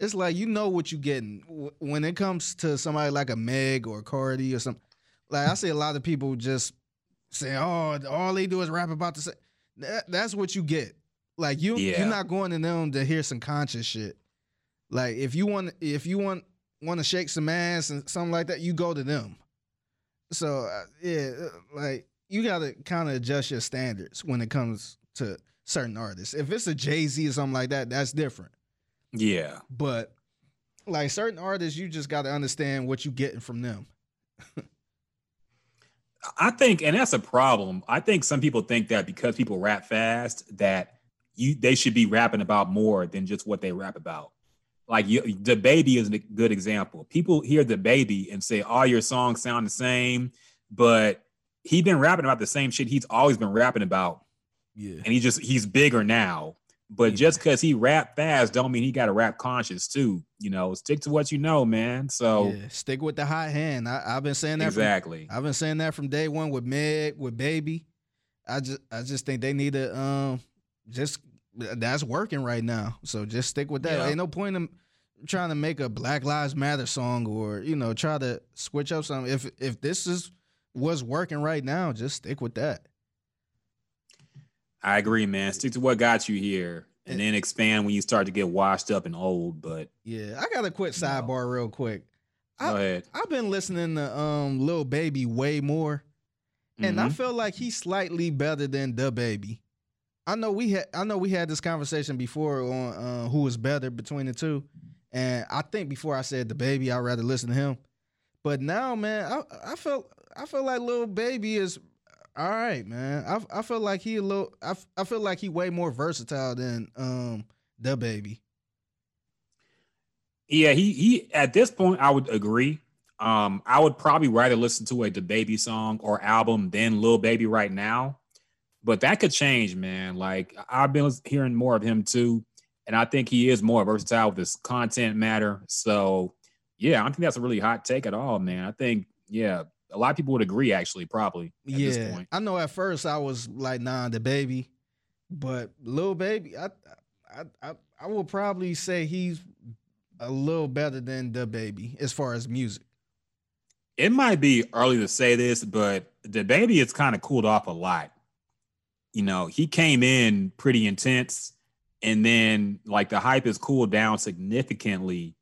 It's like you know what you're getting when it comes to somebody like a Meg or Cardi or something. Like I see a lot of people just say, "Oh, all they do is rap about the same." That, that's what you get. Like you, Yeah. you're not going to them to hear some conscious shit. Like if you want, if you want want to shake some ass and something like that, you go to them. So uh, yeah, uh, like you got to kind of adjust your standards when it comes to certain artists. If it's a Jay Z or something like that, that's different. Yeah. But like certain artists, you just got to understand what you're getting from them. I think, and that's a problem. I think some people think that because people rap fast, that you they should be rapping about more than just what they rap about. Like DaBaby is a good example. People hear DaBaby and say all your songs sound the same, but he's been rapping about the same shit he's always been rapping about. Yeah. And he just he's bigger now. But just because he rap fast don't mean he got to rap conscious too. You know, stick to what you know, man. So yeah. Stick with the hot hand. I, I've been saying that. From, exactly. I've been saying that from day one with Meg, with Baby. I just, I just think they need to, um, just that's working right now. So just stick with that. Yeah. Ain't no point in trying to make a Black Lives Matter song or you know try to switch up something. If if this is what's working right now, just stick with that. I agree, man. Stick to what got you here, and then expand when you start to get washed up and old. But Yeah, I got a quick sidebar real quick. I- go ahead. I've been listening to um Lil Baby way more, and I Mhm. feel like he's slightly better than DaBaby. I know we had I know we had this conversation before on uh, who was better between the two, and I think before I said DaBaby, I'd rather listen to him. But now, man, I I felt I feel like Lil Baby is all right, man. I I feel like he a little I, I feel like he way more versatile than um DaBaby. Yeah, he he. At this point, I would agree. Um, I would probably rather listen to a DaBaby song or album than Lil Baby right now. But that could change, man. Like I've been hearing more of him too, and I think he is more versatile with his content matter. So, yeah, I don't think that's a really hot take at all, man. I think, yeah, a lot of people would agree, actually, probably at this yeah, point. I know at first I was like, nah, DaBaby, but Lil Baby, I, I, I, I will probably say he's a little better than DaBaby as far as music. It might be early to say this, but DaBaby has kind of cooled off a lot. You know, he came in pretty intense, and then like the hype has cooled down significantly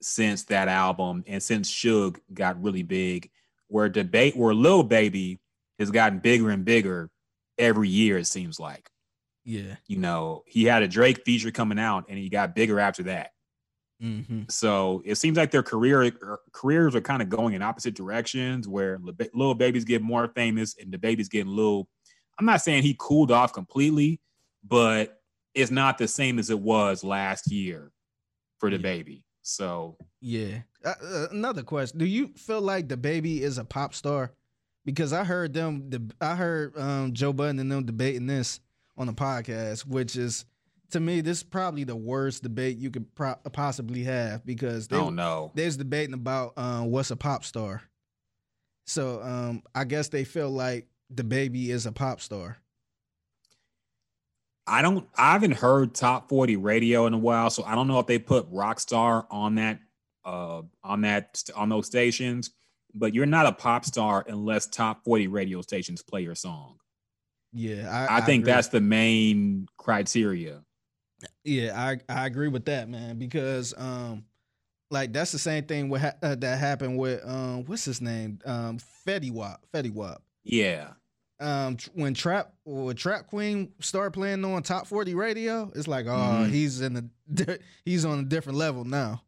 since that album and since Suge got really big. Where debate, where Lil Baby has gotten bigger and bigger every year, it seems like. Yeah. You know, he had a Drake feature coming out, and he got bigger after that. Mm-hmm. So it seems like their career er, careers are kind of going in opposite directions. Where Lil Ba- Lil Baby's getting more famous, and DaBaby's getting little. I'm not saying he cooled off completely, but it's not the same as it was last year for the Yeah. baby. So Yeah. Uh, uh, another question: Do you feel like DaBaby is a pop star? Because I heard them, the I heard um, Joe Budden and them debating this on the podcast, which is to me this is probably the worst debate you could pro- possibly have because they, don't know. they was debating about um, what's a pop star. So um, I guess they feel like DaBaby is a pop star. I don't. I haven't heard top 40 radio in a while, so I don't know if they put Rockstar on that uh on that on those stations. But you're not a pop star unless top 40 radio stations play your song. Yeah, I, I, think agree. that's the main criteria. Yeah, I I agree with that, man. Because um, like that's the same thing with ha- uh, that happened with um, what's his name? Um, Fetty Wap. Fetty Wap. Yeah. Um, tr- when Trap when Trap Queen started playing on Top Forty Radio, it's like, oh, Mhm. he's in the he's on a different level now.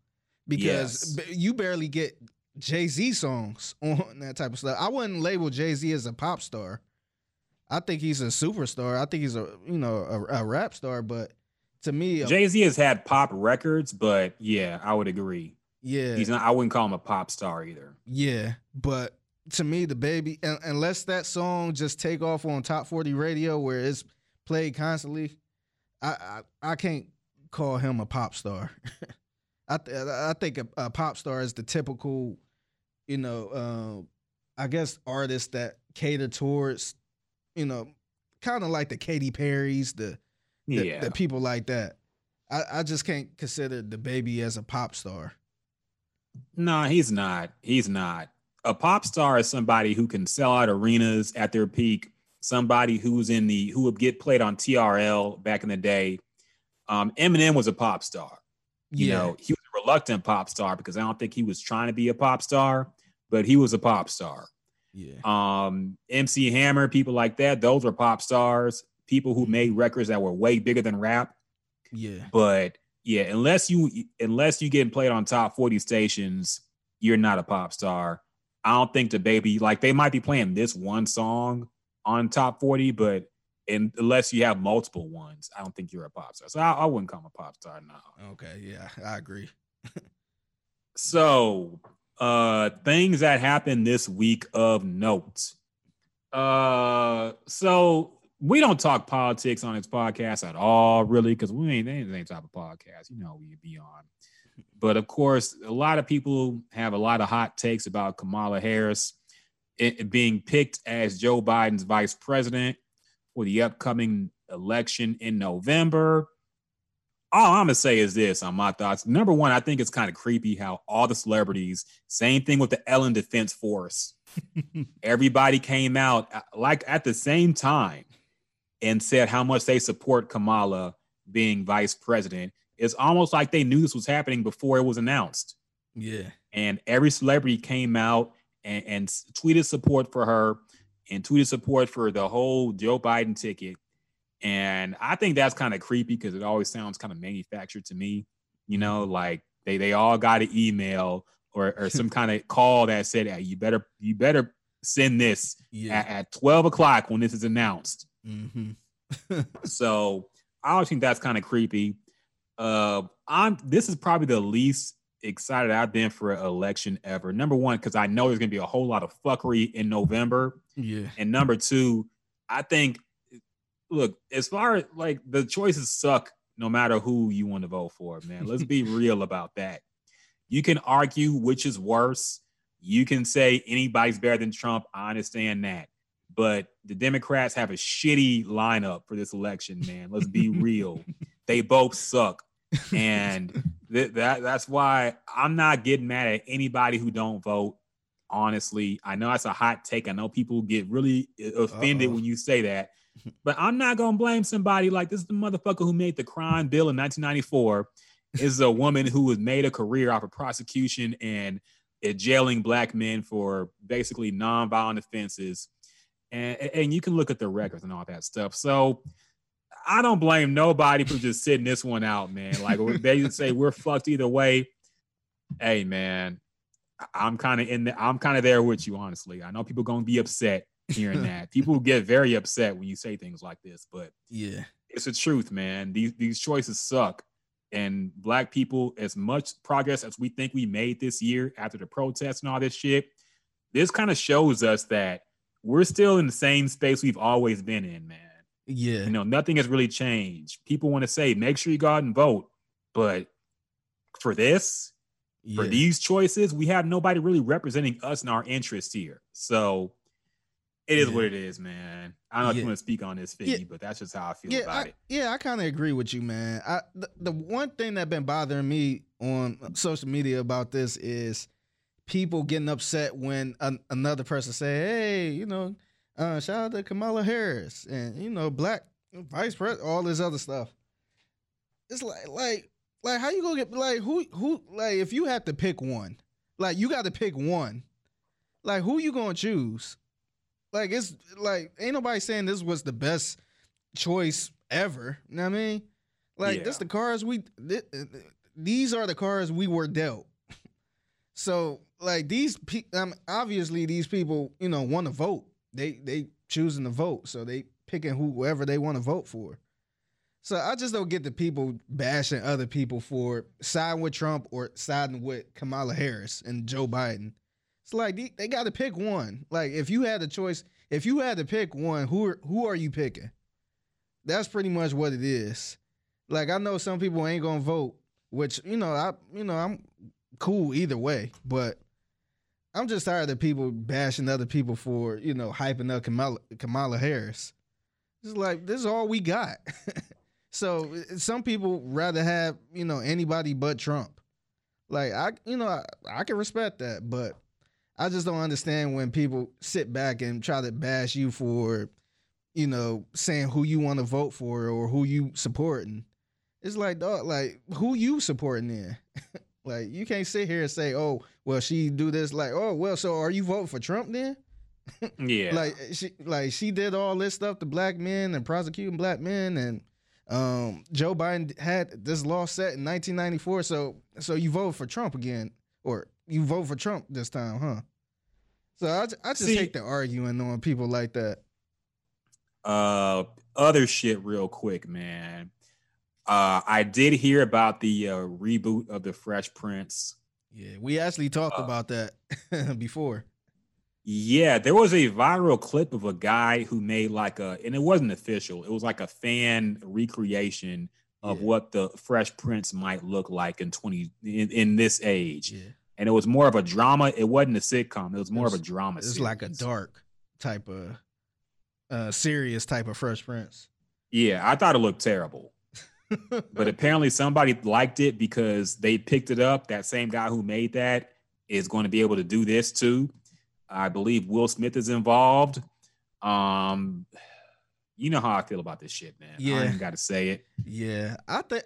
Because Yes. you barely get Jay Z songs on that type of stuff. I wouldn't label Jay Z as a pop star. I think he's a superstar. I think he's a you know a, a rap star, but to me, Jay Z has had pop records, but yeah, I would agree. Yeah, He's not. I wouldn't call him a pop star either. yeah, but to me, DaBaby, unless that song just take off on top forty radio where it's played constantly, I I, I can't call him a pop star. I th- I think a, a pop star is the typical, you know, uh, I guess artist that cater towards, you know, kind of like the Katy Perry's, the the, Yeah. the people like that. I, I just can't consider DaBaby as a pop star. No, he's not. He's not. A pop star is somebody who can sell out arenas at their peak. Somebody who's in the who would get played on TRL back in the day. Um, Eminem was a pop star. You yeah, know, he reluctant pop star because I don't think he was trying to be a pop star, but he was a pop star. yeah, Um, MC Hammer, people like that, those were pop stars. people who made records that were way bigger than rap. Yeah. But yeah, unless you unless you getting played on top 40 stations, you're not a pop star. I don't think DaBaby like they might be playing this one song on top 40, but and unless you have multiple ones, I don't think you're a pop star. So I, I wouldn't call him a pop star now. Okay, yeah, I agree. So uh things that happened this week of note. Uh so we don't talk politics on this podcast at all, really, because we ain't the same type of podcast. You know, we be on. But of course, a lot of people have a lot of hot takes about Kamala Harris being picked as Joe Biden's vice president for the upcoming election in November. All I'm gonna say is this on my thoughts. Number one, I think it's kind of creepy how all the celebrities, same thing with the Ellen Defense Force, everybody came out uh, like at the same time and said how much they support Kamala being vice president. It's almost like they knew this was happening before it was announced. Yeah. And every celebrity came out and, and tweeted support for her and tweeted support for the whole Joe Biden ticket. And I think that's kind of creepy because it always sounds kind of manufactured to me. You know, mm-hmm. like they they all got an email or, or some kind of call that said, hey, you better you better send this yeah. at, at 12 o'clock when this is announced. Mm-hmm. so I always think that's kind of creepy. Uh, I'm this is probably the least excited I've been for an election ever. Number one, because I know there's gonna be a whole lot of fuckery in November. Yeah. And number two, I think look, as far as like the choices suck no matter who you want to vote for, man. Let's be real about that. You can argue which is worse. You can say anybody's better than Trump. I understand that. But the Democrats have a shitty lineup for this election, man. Let's be real. They both suck. And th- that that's why I'm not getting mad at anybody who don't vote. Honestly, I know that's a hot take. I know people get really uh, offended Uh-oh. when you say that, but I'm not gonna blame somebody like this is the motherfucker who made the crime bill in 1994. is a woman who has made a career off of prosecution and jailing black men for basically nonviolent offenses. And, and you can look at the records and all that stuff. So I don't blame nobody for just sitting this one out, man. Like they say we're fucked either way. Hey, man, I'm kind of in the, I'm kind of there with you, honestly. I know people gonna be upset hearing that. People get very upset when you say things like this, but yeah, it's the truth, man. These these choices suck. And black people, as much progress as we think we made this year after the protests and all this shit, this kind of shows us that we're still in the same space we've always been in, man. Yeah. You know, nothing has really changed. People want to say, make sure you go out and vote. But for this, yeah. for these choices, we have nobody really representing us and our interests here. So it is yeah. what it is, man. I don't know yeah. if you want to speak on this, Figgy, yeah. but that's just how I feel about I, it. Yeah, I kind of agree with you, man. I the, the one thing that been bothering me on social media about this is people getting upset when an, another person say, "Hey, you know, uh, shout out to Kamala Harris and you know black vice president, all this other stuff. It's like like like how you gonna get like who who like if you have to pick one, like you got to pick one, like who you gonna choose? Like it's like ain't nobody saying this was the best choice ever. You know what I mean? Like yeah. this the cars we th- these are the cars we were dealt. so like these pe- um, obviously these people you know want to vote they they choosing to vote, so they picking whoever they want to vote for. So I just don't get the people bashing other people for siding with Trump or siding with Kamala Harris and Joe Biden. It's like they, they got to pick one. Like if you had a choice, if you had to pick one, who are, who are you picking? That's pretty much what it is. Like I know some people ain't gonna vote, which you know I you know I'm cool either way, but I'm just tired of people bashing other people for you know hyping up Kamala, Kamala Harris. It's like this is all we got. so some people rather have you know anybody but Trump. Like I, you know, I, I can respect that, but I just don't understand when people sit back and try to bash you for, you know, saying who you want to vote for or who you supporting. It's like, dog, like who you supporting then? Like you can't sit here and say, "Oh, well, she do this." Like, "Oh, well, so are you voting for Trump then?" Yeah. like she like she did all this stuff to black men and prosecuting black men and um Joe Biden had this law set in 1994 so so you vote for Trump again or you vote for Trump this time huh so I, I just See- hate the arguing on people like that. Uh other shit real quick man. Uh i did hear about the uh reboot of the fresh prince. Yeah we actually talked Uh, about that before. Yeah there was a viral clip of a guy who made like a and it wasn't official it was like a fan recreation of Yeah. what the fresh prince might look like in 20 in, in this age. Yeah and it was more of a drama it wasn't a sitcom it was more of a drama it's like a dark type of uh serious type of Fresh Prince yeah i thought it looked terrible but apparently somebody liked it because they picked it up. That same guy who made that is going to be able to do this too. I believe Will Smith is involved. Um, you know how I feel about this shit, man. I Yeah. ain't got to say it. Yeah, I think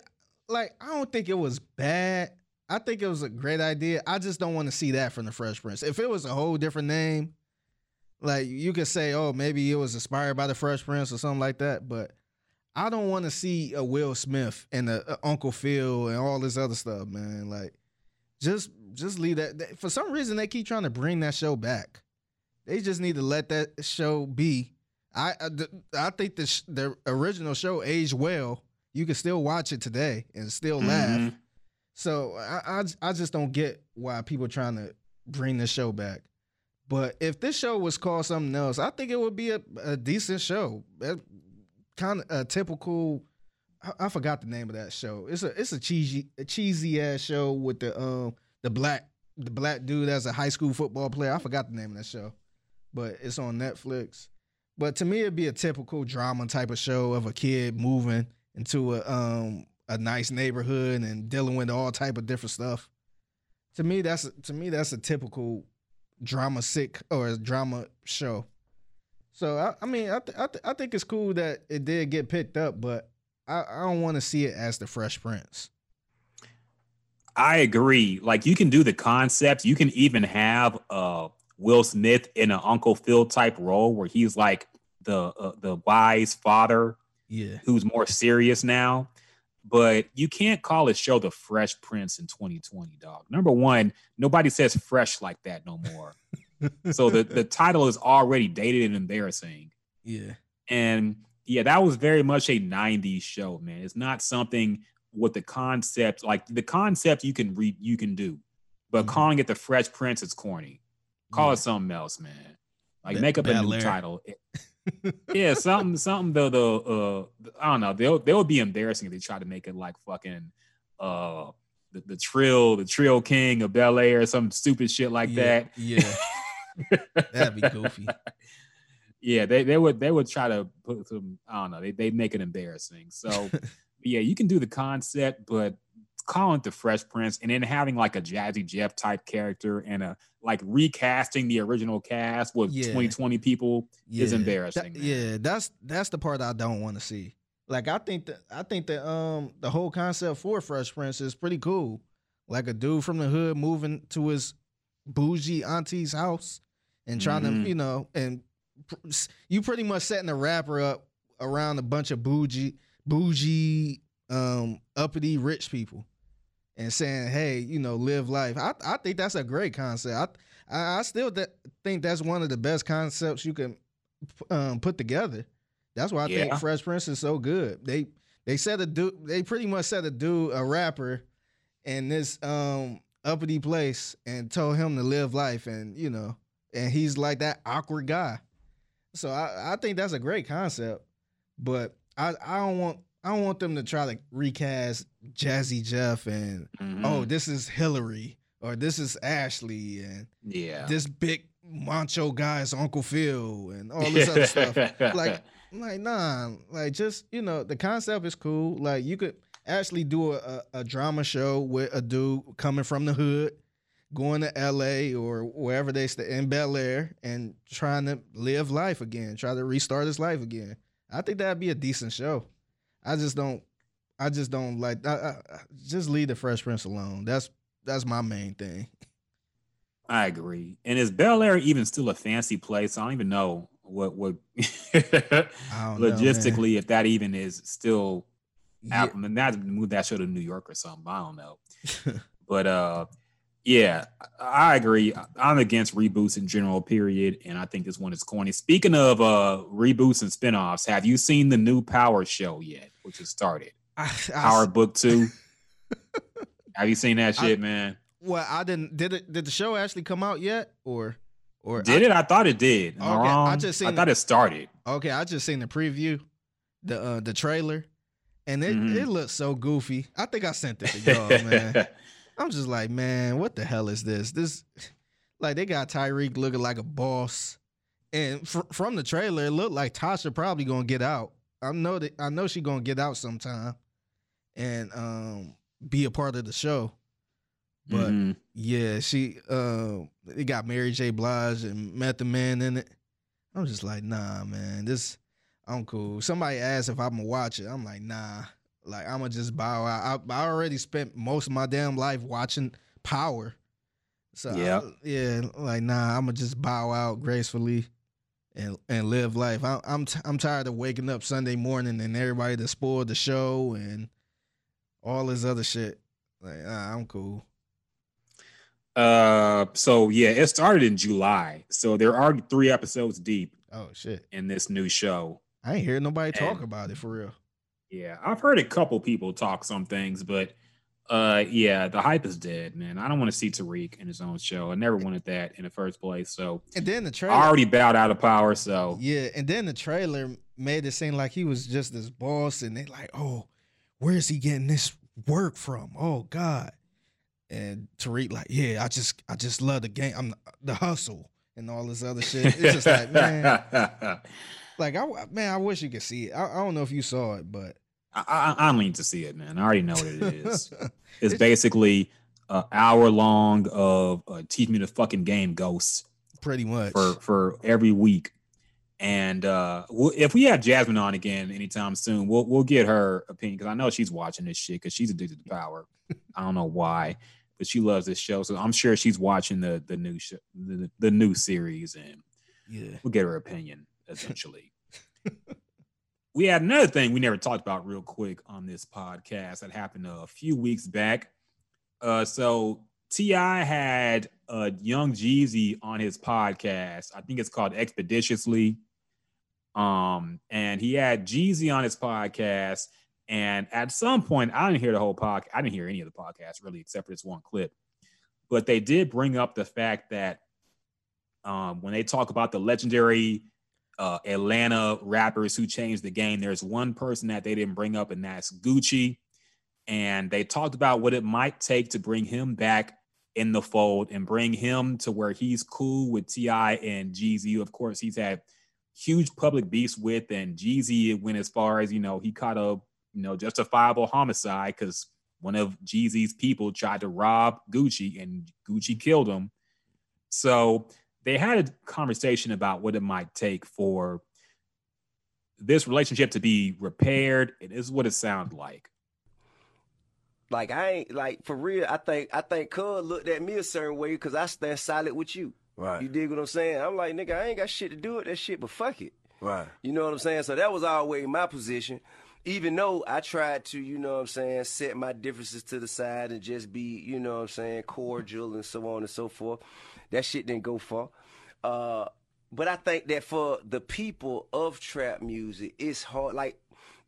like I don't think it was bad. I think it was a great idea. I just don't want to see that from the Fresh Prince. If it was a whole different name, like you could say, oh, maybe it was inspired by the Fresh Prince or something like that. But I don't want to see a Will Smith and a, a Uncle Phil and all this other stuff, man. Like, just just leave that. For some reason, they keep trying to bring that show back. They just need to let that show be. I I, I think the the original show aged well. You can still watch it today and still laugh. Mm-hmm. So I, I I just don't get why people trying to bring the show back. But if this show was called something else, I think it would be a, a decent show. Kind of a typical. I, I forgot the name of that show. It's a it's a cheesy a cheesy ass show with the um the black the black dude as a high school football player. I forgot the name of that show, but it's on Netflix. But to me, it'd be a typical drama type of show of a kid moving into a um a nice neighborhood and dealing with all type of different stuff. To me, that's to me that's a typical drama sick or a drama show. So I, I mean, I th- I, th- I think it's cool that it did get picked up, but I, I don't want to see it as the Fresh Prince. I agree. Like you can do the concept. You can even have uh Will Smith in an Uncle Phil type role where he's like the uh, the wise father Yeah, who's more serious now. But you can't call a show the Fresh Prince in 2020, dog. Number one, nobody says fresh like that no more. so the, the title is already dated and embarrassing. yeah, And yeah, that was very much a 90s show, man. It's not something with the concept, like the concept you can read, you can do, but Mhm. calling it the Fresh Prince is corny. Call Yeah. it something else, man. Like make up a new title yeah, something, something. The uh, I don't know. They'll they would be embarrassing if they try to make it like fucking uh the, the trill, the trill king of Bel Air, or some stupid shit like yeah, that. Yeah, that'd be goofy. Yeah, they they would they would try to put some. I don't know. They they make it embarrassing. So yeah, you can do the concept, but calling it the Fresh Prince and then having like a Jazzy Jeff type character and a like recasting the original cast with Yeah. 2020 people is embarrassing. That- yeah, that's that's the part I don't want to see. Like I think that I think that um the whole concept for Fresh Prince is pretty cool. Like a dude from the hood moving to his bougie auntie's house and trying Mhm. to you know and pr- you pretty much setting the rapper up around a bunch of bougie bougie um uppity rich people and saying hey you know live life. I I think that's a great concept. I I, still th- think that's one of the best concepts you can um, put together. That's why I think Fresh Prince is so good. They they said a dude. They pretty much said a dude, a rapper, in this um uppity place, and told him to live life, and you know, and he's like that awkward guy. So I I think that's a great concept, but I I don't want I don't want them to try to recast Jazzy Jeff and Mhm. oh this is Hilary or this is Ashley and yeah. this big macho guy is Uncle Phil and all this other stuff. Like, like, nah, like just you know, the concept is cool. Like you could actually do a, a, a drama show with a dude coming from the hood, going to LA or wherever they stay in Bel Air and trying to live life again, try to restart his life again. I think that'd be a decent show. I just don't I just don't like I, I, just leave the Fresh Prince alone. That's that's my main thing. I agree. And is Bel Air even still a fancy place? I don't even know what what know, logistically man. if that even is still Yeah, I mean, that move that show to New York or something. I don't know. but uh yeah, I I agree. I'm against reboots in general, period. And I think this one is corny. Speaking of uh reboots and spinoffs, have you seen the new Power show yet? Which has started. I, I, Power Book Two. have you seen that I- shit, man? well, I didn't. Did it? Did the show actually come out yet, or, or Did I, it? I thought it did. Am I Okay, I wrong? just I seen thought it started. Okay, I just seen the preview, the uh, the trailer, and it Mhm. it looks so goofy. I think I sent it to y'all, man. I'm just like, man, what the hell is this? This, like, they got Tariq looking like a boss, and fr- from the trailer, it looked like Tasha probably gonna get out. I know that I know she gonna get out sometime, and um be a part of the show. But Mhm. yeah, she uh, it got Mary J. Blige and Method Man in it. I'm just like, nah, man, this I'm cool. Somebody asked if I'm gonna watch it. I'm like, nah. Like I'm gonna just bow out. I, I already spent most of my damn life watching Power. So I- Yeah. yeah, like nah, I'm gonna just bow out gracefully and and live life. I, I'm t- I'm tired of waking up Sunday morning and everybody to spoil the show and all this other shit. Like I'm cool. Uh, so yeah, it started in July. So there are three episodes deep Oh shit. in this new show. I ain't hear nobody talk And- about it for real. Yeah, I've heard a couple people talk some things, but uh, yeah, the hype is dead, man. I don't want to see Tariq in his own show. I never wanted that in the first place. So And then the trailer. I already bowed out of power. So Yeah, and then the trailer made it seem like he was just this boss, and they like, oh, where is he getting this work from? Oh God. And Tariq like, yeah, I just, I just love the game. I'm the hustle and all this other shit. It's just like, man, like I, man, I wish you could see it. I, I don't know if you saw it, but I, I, I need to see it, man. I already know what it is. It's basically an hour long of uh, teach me the fucking game ghosts pretty much. for for every week. And uh, we'll, if we have Jasmine on again anytime soon, we'll we'll get her opinion because I know she's watching this shit because she's addicted to power. I don't know why, but she loves this show, so I'm sure she's watching the the new show, the, the new series, and yeah. we'll get her opinion eventually. we had another thing we never talked about real quick on this podcast that happened a few weeks back. Uh, so Ti had uh, Young Jeezy on his podcast. I think it's called Expeditiously. Um, and he had Jeezy on his podcast. And at some point, I didn't hear the whole podcast. I didn't hear any of the podcast really, except for this one clip. But they did bring up the fact that um, when they talk about the legendary uh, Atlanta rappers who changed the game, there's one person that they didn't bring up, and that's Gucci. And they talked about what it might take to bring him back in the fold and bring him to where he's cool with T.I. and Jeezy. Of course, he's had huge public beefs with, and Jeezy went as far as, you know, he caught a, you know, justifiable homicide because one of Jeezy's people tried to rob Gucci and Gucci killed him. So they had a conversation about what it might take for this relationship to be repaired. It is what it sounded like. Like I ain't like for real. I think I think Cuz looked at me a certain way because I stand solid with you. Right. You dig what I'm saying? I'm like, nigga, I ain't got shit to do with that shit, but fuck it. Right. You know what I'm saying? So that was always my position. Even though I tried to, you know what I'm saying, set my differences to the side and just be, you know what I'm saying, cordial and so on and so forth. That shit didn't go far. Uh, but I think that for the people of trap music, it's hard. Like,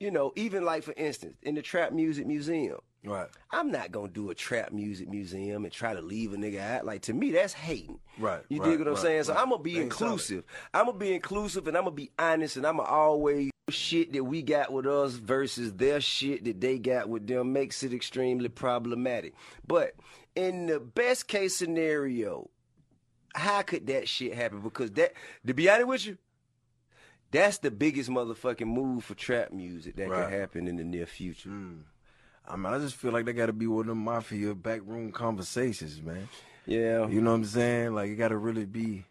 you know, even like for instance, in the trap music museum, Right. I'm not gonna do a trap music museum and try to leave a nigga out. Like to me, that's hating. Right, You right, dig what I'm right, saying? So right. I'm gonna be They ain't solid. inclusive. I'm gonna be inclusive and I'm gonna be honest and I'm gonna always shit that we got with us versus their shit that they got with them makes it extremely problematic. But in the best case scenario, how could that shit happen? Because that, to be honest with you, that's the biggest motherfucking move for trap music that Right. could happen in the near future. Hmm. I mean, I just feel like they got to be one of them mafia backroom conversations, man. Yeah. You know what I'm saying? Like, it got to really be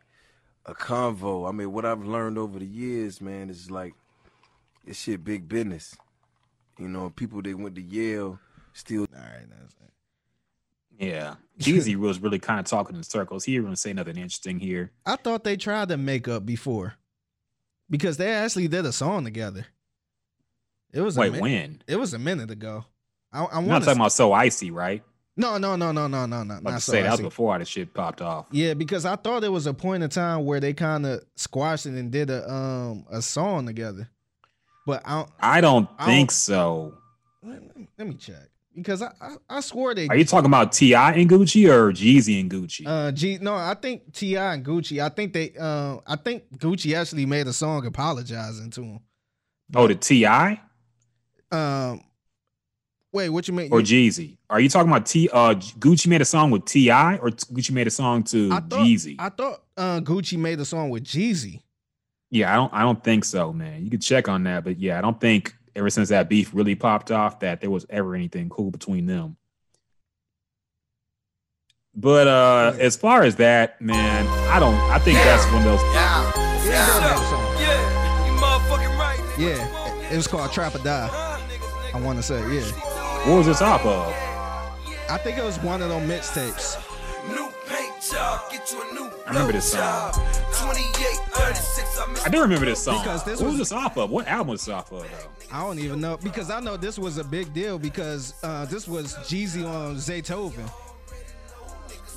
a convo. I mean, what I've learned over the years, man, is like, this shit big business. You know, people that went to Yale still All right, that's Yeah. Jeezy was really kind of talking in circles. He didn't really say nothing interesting here. I thought they tried to make up before because they actually did a song together. It was Wait, a min- when? It was a minute ago. I, I want talking about so icy, right? No, no, no, no, no, no, no. Not to so say that was before all this shit popped off. Yeah, because I thought there was a point in time where they kind of squashed it and did a um a song together. But I don't, I don't I think don't- so. let, let me check because I I, I swore they Are you talking about Ti and Gucci or Jeezy and Gucci? uh G no I think Ti and Gucci I think they uh I think Gucci actually made a song apologizing to him. oh, the Ti Um, wait, what you mean? or Jeezy? Are you talking about T? Uh, Gucci made a song with Ti or Gucci made a song to I thought Jeezy? I thought uh Gucci made a song with Jeezy. yeah, I don't. I don't think so, man. You could check on that, but yeah, I don't think ever since that beef really popped off that there was ever anything cool between them. But uh as far as that, man, I don't. I think that's one of those. Yeah. He did make. Yeah. You motherfucking right. nigga. Yeah, it was called Trap or Die. I want to say, yeah. What was this off of? I think it was one of those mixtapes. New paint job, get you a new I remember this song. job. 28, 36, I I do remember this song. Because this what was was- this off of? What album was this off of though? I don't even know because I know this was a big deal because uh, this was Jeezy on Zaytoven.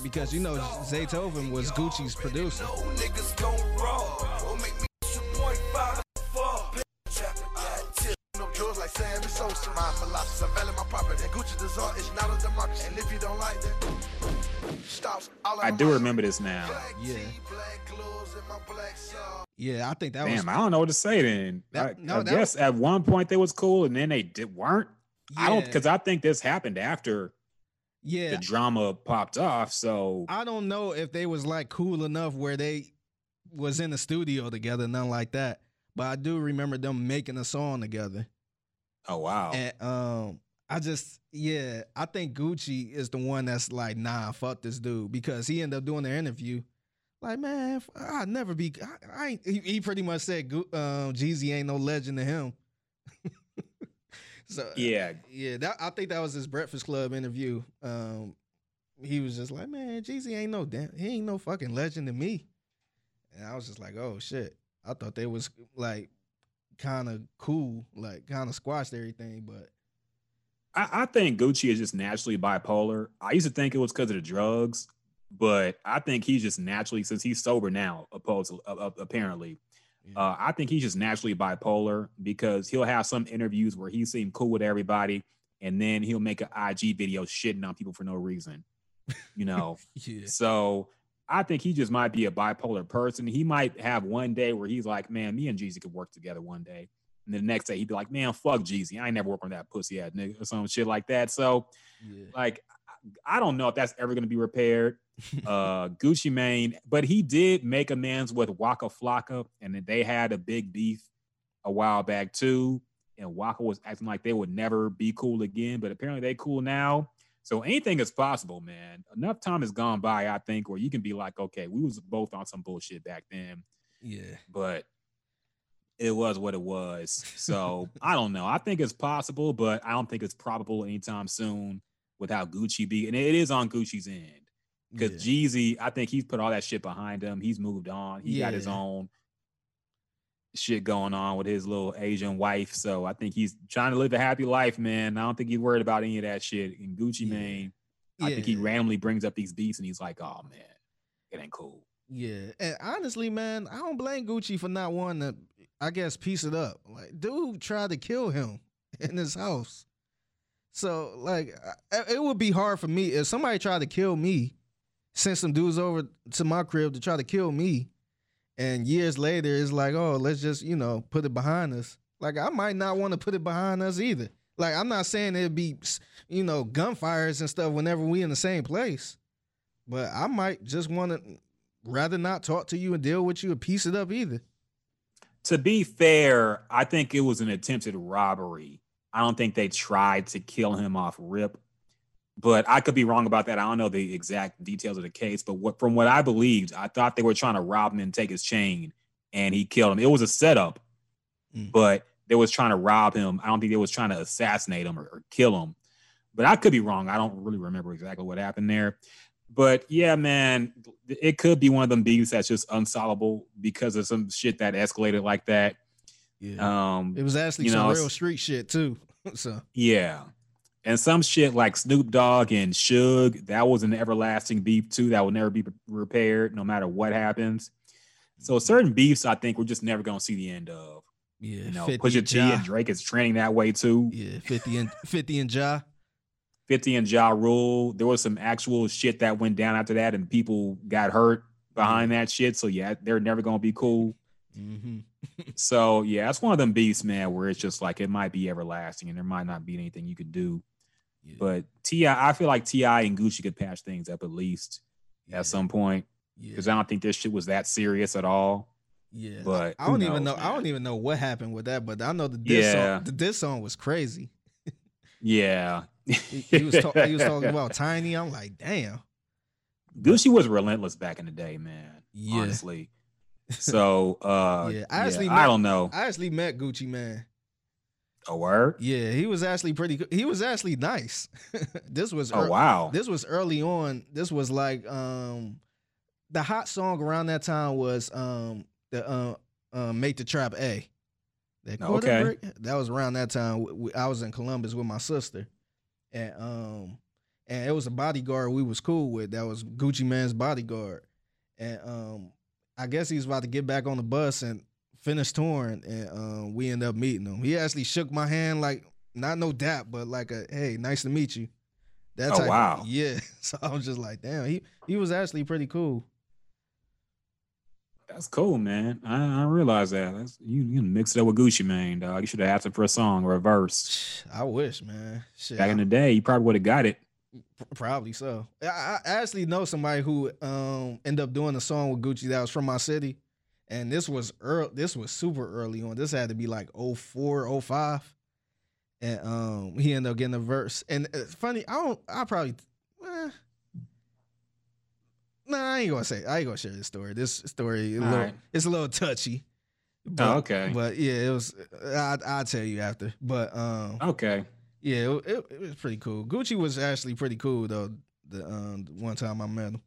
Because you know Zaytoven was Gucci's producer. no niggas gon' raw. Or make me 2.5 fall. Trap it, got tip. No drugs like Sammy Sosa. My philosophy, I'm my property. Gucci design is not a democracy. And if you don't like that, stops all I do remember this now. Yeah, Black clothes and my black shawl. yeah, I think that was. Damn, I don't know what to say then. That- I, no, I that guess at one point they was cool and then they did weren't. I don't because I think this happened after Yeah, the drama popped off. So I don't know if they was like cool enough where they was in the studio together, nothing like that. But I do remember them making a song together. oh wow. And um, I just yeah, I think Gucci is the one that's like, nah, fuck this dude because he ended up doing the interview. Like, man, I'd never be. I, I ain't, he, he pretty much said, um, Jeezy ain't no legend to him. so yeah. yeah, that I think that was his Breakfast Club interview. Um, he was just like, man, Jeezy ain't no damn, he ain't no fucking legend to me. And I was just like, oh shit, I thought they was like kind of cool, like kind of squashed everything, but I, I think Gucci is just naturally bipolar. I used to think it was because of the drugs, but I think he's just naturally since he's sober now, opposed to, uh, apparently. Uh, I think he's just naturally bipolar because he'll have some interviews where he seemed cool with everybody, and then he'll make an IG video shitting on people for no reason. You know, yeah, so I think he just might be a bipolar person. He might have one day where he's like, "Man, me and Jeezy could work together one day," and then the next day he'd be like, "Man, fuck Jeezy, I ain't never work on that pussy ass nigga or some shit like that." So, yeah, like, I don't know if that's ever gonna be repaired. Uh, Gucci Mane, but he did make amends with Waka Flocka, and then they had a big beef a while back too. And Waka was acting like they would never be cool again, but apparently they cool now. So anything is possible, man. Enough time has gone by, I think, where you can be like, okay, we was both on some bullshit back then, yeah, but it was what it was. So I don't know. I think it's possible, but I don't think it's probable anytime soon with how Gucci be. And it is on Gucci's end. Because yeah. Jeezy, I think he's put all that shit behind him. He's moved on. He got his own shit going on with his little Asian wife. So I think he's trying to live a happy life, man. I don't think he's worried about any of that shit. And Gucci Yeah. Mane, I think he randomly brings up these beats and he's like, oh man, it ain't cool. Yeah, and honestly, man, I don't blame Gucci for not wanting to. I guess piece it up. Like, dude tried to kill him in his house. So, like, it would be hard for me if somebody tried to kill me, send some dudes over to my crib to try to kill me, and years later it's like, oh, let's just you know put it behind us. Like, I might not want to put it behind us either. Like, I'm not saying it'd be, you know, gunfires and stuff whenever we in the same place, but I might just want to rather not talk to you and deal with you and piece it up either. To be fair, I think it was an attempted robbery. I don't think they tried to kill him off rip, but I could be wrong about that. I don't know the exact details of the case, but what from what I believed, I thought they were trying to rob him and take his chain, and he killed him. It was a setup, Mm. but they was trying to rob him. I don't think they was trying to assassinate him or, or kill him. but I could be wrong. I don't really remember exactly what happened there. But yeah, man, it could be one of them beefs that's just unsolvable because of some shit that escalated like that. Yeah. Um, it was actually you some real street shit too. so yeah. And some shit like Snoop Dogg and Suge, that was an everlasting beef too. That will never be repaired no matter what happens. So certain beefs, I think we're just never gonna see the end of. yeah, You know, 50 Pusha T Ja. and Drake is trending that way too. Yeah, 50 and 50 and Ja. 50 and Ja Rule. There was some actual shit that went down after that, and people got hurt behind that shit. So yeah, they're never gonna be cool. hmm So yeah, that's one of them beasts, man, where it's just like it might be everlasting and there might not be anything you could do. Yeah. But Ti, I feel like Ti and Gucci could patch things up at least yeah. at some point yeah. because I don't think this shit was that serious at all. Yeah, But I don't even know. knows, I don't even know what happened with that, but I know the diss Yeah. song. The diss song was crazy. Yeah, He, he was he was talking about Tiny. I'm like, damn. Gucci was relentless back in the day, man. Yeah. Honestly. So uh Yeah, yeah, I actually I met- don't know. I actually met Gucci Mane. A word? Yeah, he was actually pretty good. He was actually nice. this was Oh wow. This was early on. This was like um the hot song around that time was um the uh, uh Make the Trap A. That Okay. brick, that was around that time. I was in Columbus with my sister, and um and it was a bodyguard we was cool with. That was Gucci Mane's bodyguard, and um I guess he was about to get back on the bus and finish touring, and um we ended up meeting him. He actually shook my hand like not no dap, but like a hey, nice to meet you. That Oh, wow. yeah. So I was just like, damn, he he was actually pretty cool. That's cool, man. I, I realize that. That's you you mix it up with Gucci Mane, dog. You should have asked him for a song or a verse. I wish, man. Shit, Back in the day, you probably would have got it. Probably so. I, I actually know somebody who um ended up doing a song with Gucci that was from my city, and this was early. This was super early on. This had to be like 04, 05. and um he ended up getting a verse. And it's funny. I don't. I probably. Eh, nah, I ain't gonna say. I ain't gonna share this story. This story, a little, right. it's a little touchy. But, Oh, okay. But yeah, it was. I I'll tell you after. But um. Okay. Yeah, it, it, it was pretty cool. Gucci was actually pretty cool though. The um the one time I met him.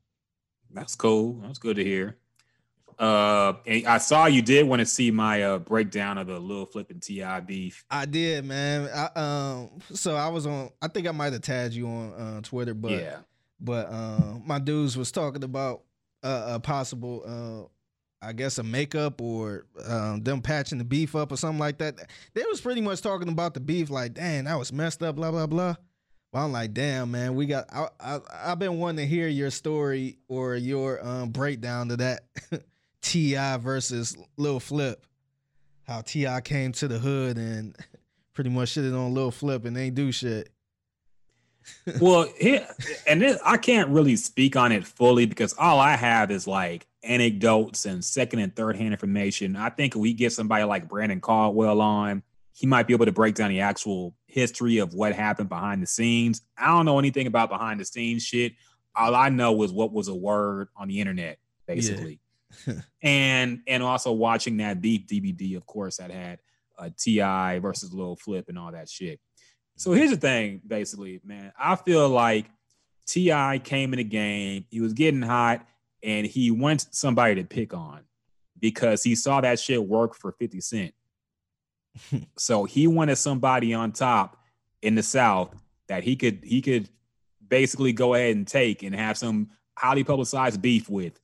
That's cool. That's good to hear. Uh, I saw you did want to see my uh breakdown of the little flipping Ti beef. I did, man. I um so I was on. I think I might have tagged you on uh, Twitter, but yeah. But uh, my dudes was talking about uh, a possible uh I guess a makeup or um, them patching the beef up or something like that. They was pretty much talking about the beef, like, damn, that was messed up, blah blah blah. Well, I'm like, damn, man, we got. I, I I've been wanting to hear your story or your um, breakdown to that Ti versus Lil Flip. How Ti came to the hood and pretty much shitted on Lil Flip and they do shit. Well, here and this, I can't really speak on it fully because all I have is like anecdotes and second and third hand information. I think we get somebody like Brandon Caldwell on, he might be able to break down the actual history of what happened behind the scenes. I don't know anything about behind the scenes shit. All I know is what was a word on the internet, basically. and and also watching that beef DVD, of course, that had uh, Ti versus Lil Flip and all that shit. So here's the thing, basically, man. I feel like Ti came in the game, he was getting hot, and he wants somebody to pick on because he saw that shit work for 50 Cent. so he wanted somebody on top in the South that he could he could basically go ahead and take and have some highly publicized beef with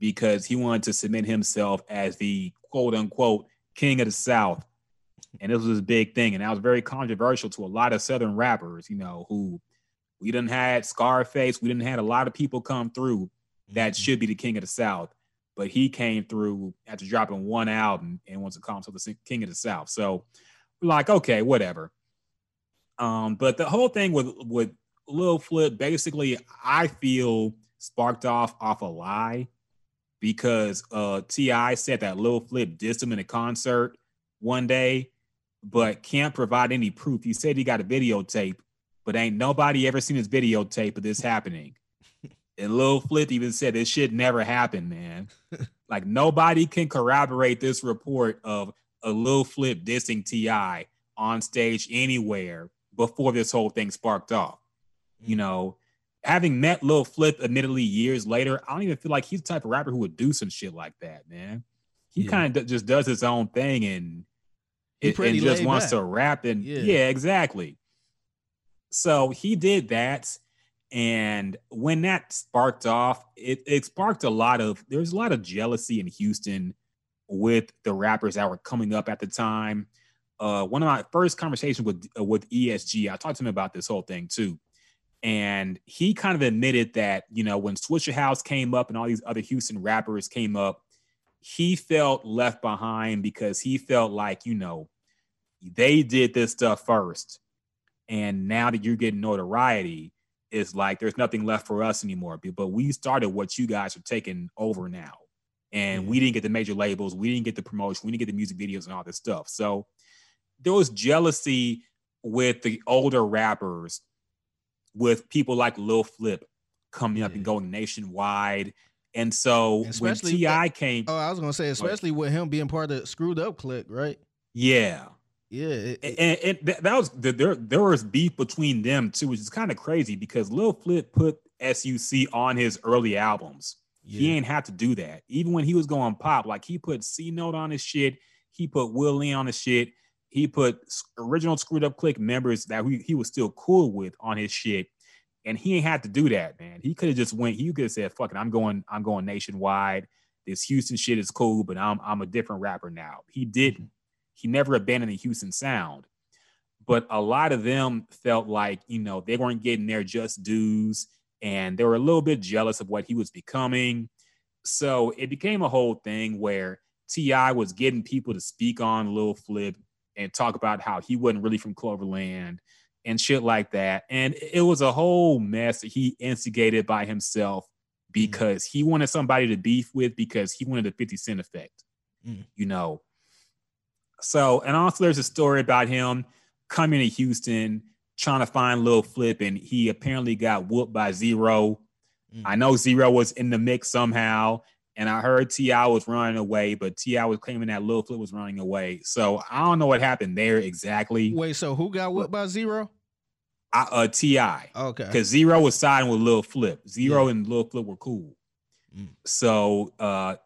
because he wanted to cement himself as the quote unquote king of the South. And this was his big thing. And that was very controversial to a lot of Southern rappers, you know, who we didn't had Scarface, we didn't had a lot of people come through that should be the king of the South. But he came through after dropping one album and wants to call himself the king of the South. So we're like, okay, whatever. Um, but the whole thing with with Lil Flip, basically, I feel sparked off off a lie because uh Ti said that Lil Flip dissed him in a concert one day, but can't provide any proof. He said he got a videotape, but ain't nobody ever seen his videotape of this happening. And Lil Flip even said this shit never happened, man. like nobody can corroborate this report of a Lil Flip dissing Ti on stage anywhere before this whole thing sparked off. You mm. know, having met Lil Flip admittedly years later, I don't even feel like he's the type of rapper who would do some shit like that, man. He Yeah. kind of just does his own thing and and, and just wants back. to rap and Yeah. yeah. exactly. So he did that, and when that sparked off, it, it sparked a lot of there's a lot of jealousy in Houston with the rappers that were coming up at the time. Uh, one of my first conversations with uh, with ESG, I talked to him about this whole thing too, and he kind of admitted that you know when Swishahouse came up and all these other Houston rappers came up, he felt left behind because he felt like you know they did this stuff first, and now that you're getting notoriety, it's like there's nothing left for us anymore. But we started what you guys are taking over now and we didn't get the major labels, we didn't get the promotion, we didn't get the music videos and all this stuff. So there was jealousy with the older rappers, with people like Lil Flip coming up and going nationwide. And so Especially- when Ti came, Oh, I was gonna say, especially with him being part of the Screwed Up Click, right? yeah, Yeah. it- and, and, and that, that was there. There was beef between them too, which is kind of crazy because Lil Flip put SUC on his early albums. He ain't have to do that. Even when he was going pop, like he put C Note on his shit, he put Will Lee on his shit, he put original Screwed Up Click members that he, he was still cool with on his shit, and he ain't had to do that, man. He could have just went. He could have said, "Fuck it, I'm going. I'm going nationwide. This Houston shit is cool, but I'm I'm a different rapper now." He didn't. Mm-hmm. He never abandoned the Houston sound, but a lot of them felt like you know they weren't getting their just dues and they were a little bit jealous of what he was becoming. So it became a whole thing where Ti was getting people to speak on Lil Flip and talk about how he wasn't really from Cloverland and shit like that. And it was a whole mess that he instigated by himself because he wanted somebody to beef with because he wanted the 50 Cent effect, Mm. you know. So, and also there's a story about him coming to Houston trying to find Lil Flip, and he apparently got whooped by Z-Ro. Mm. I know Z-Ro was in the mix somehow, and I heard Ti was running away, but Ti was claiming that Lil Flip was running away. So I don't know what happened there exactly. Wait, so who got whooped by Z-Ro? I, uh, Ti, Okay. because Z-Ro was siding with Lil Flip. Z-Ro Yeah. and Lil Flip were cool. Mm. So uh,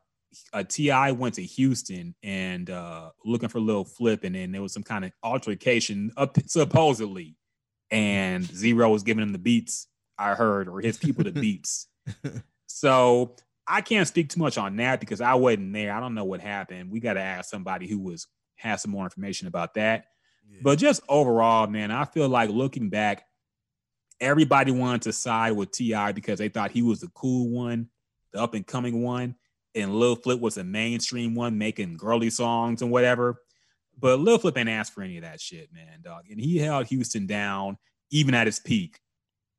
uh, Ti went to Houston and uh, looking for Lil Flip, and then there was some kind of altercation, up, supposedly, and Z-Ro was giving him the beats. I heard, or his people the beats. So I can't speak too much on that because I wasn't there. I don't know what happened. We got to ask somebody who was has some more information about that. But just overall, man, I feel like looking back, everybody wanted to side with Ti because they thought he was the cool one, the up and coming one, and Lil Flip was the mainstream one making girly songs and whatever. But Lil Flip ain't asked for any of that shit, man, dog. And he held Houston down even at his peak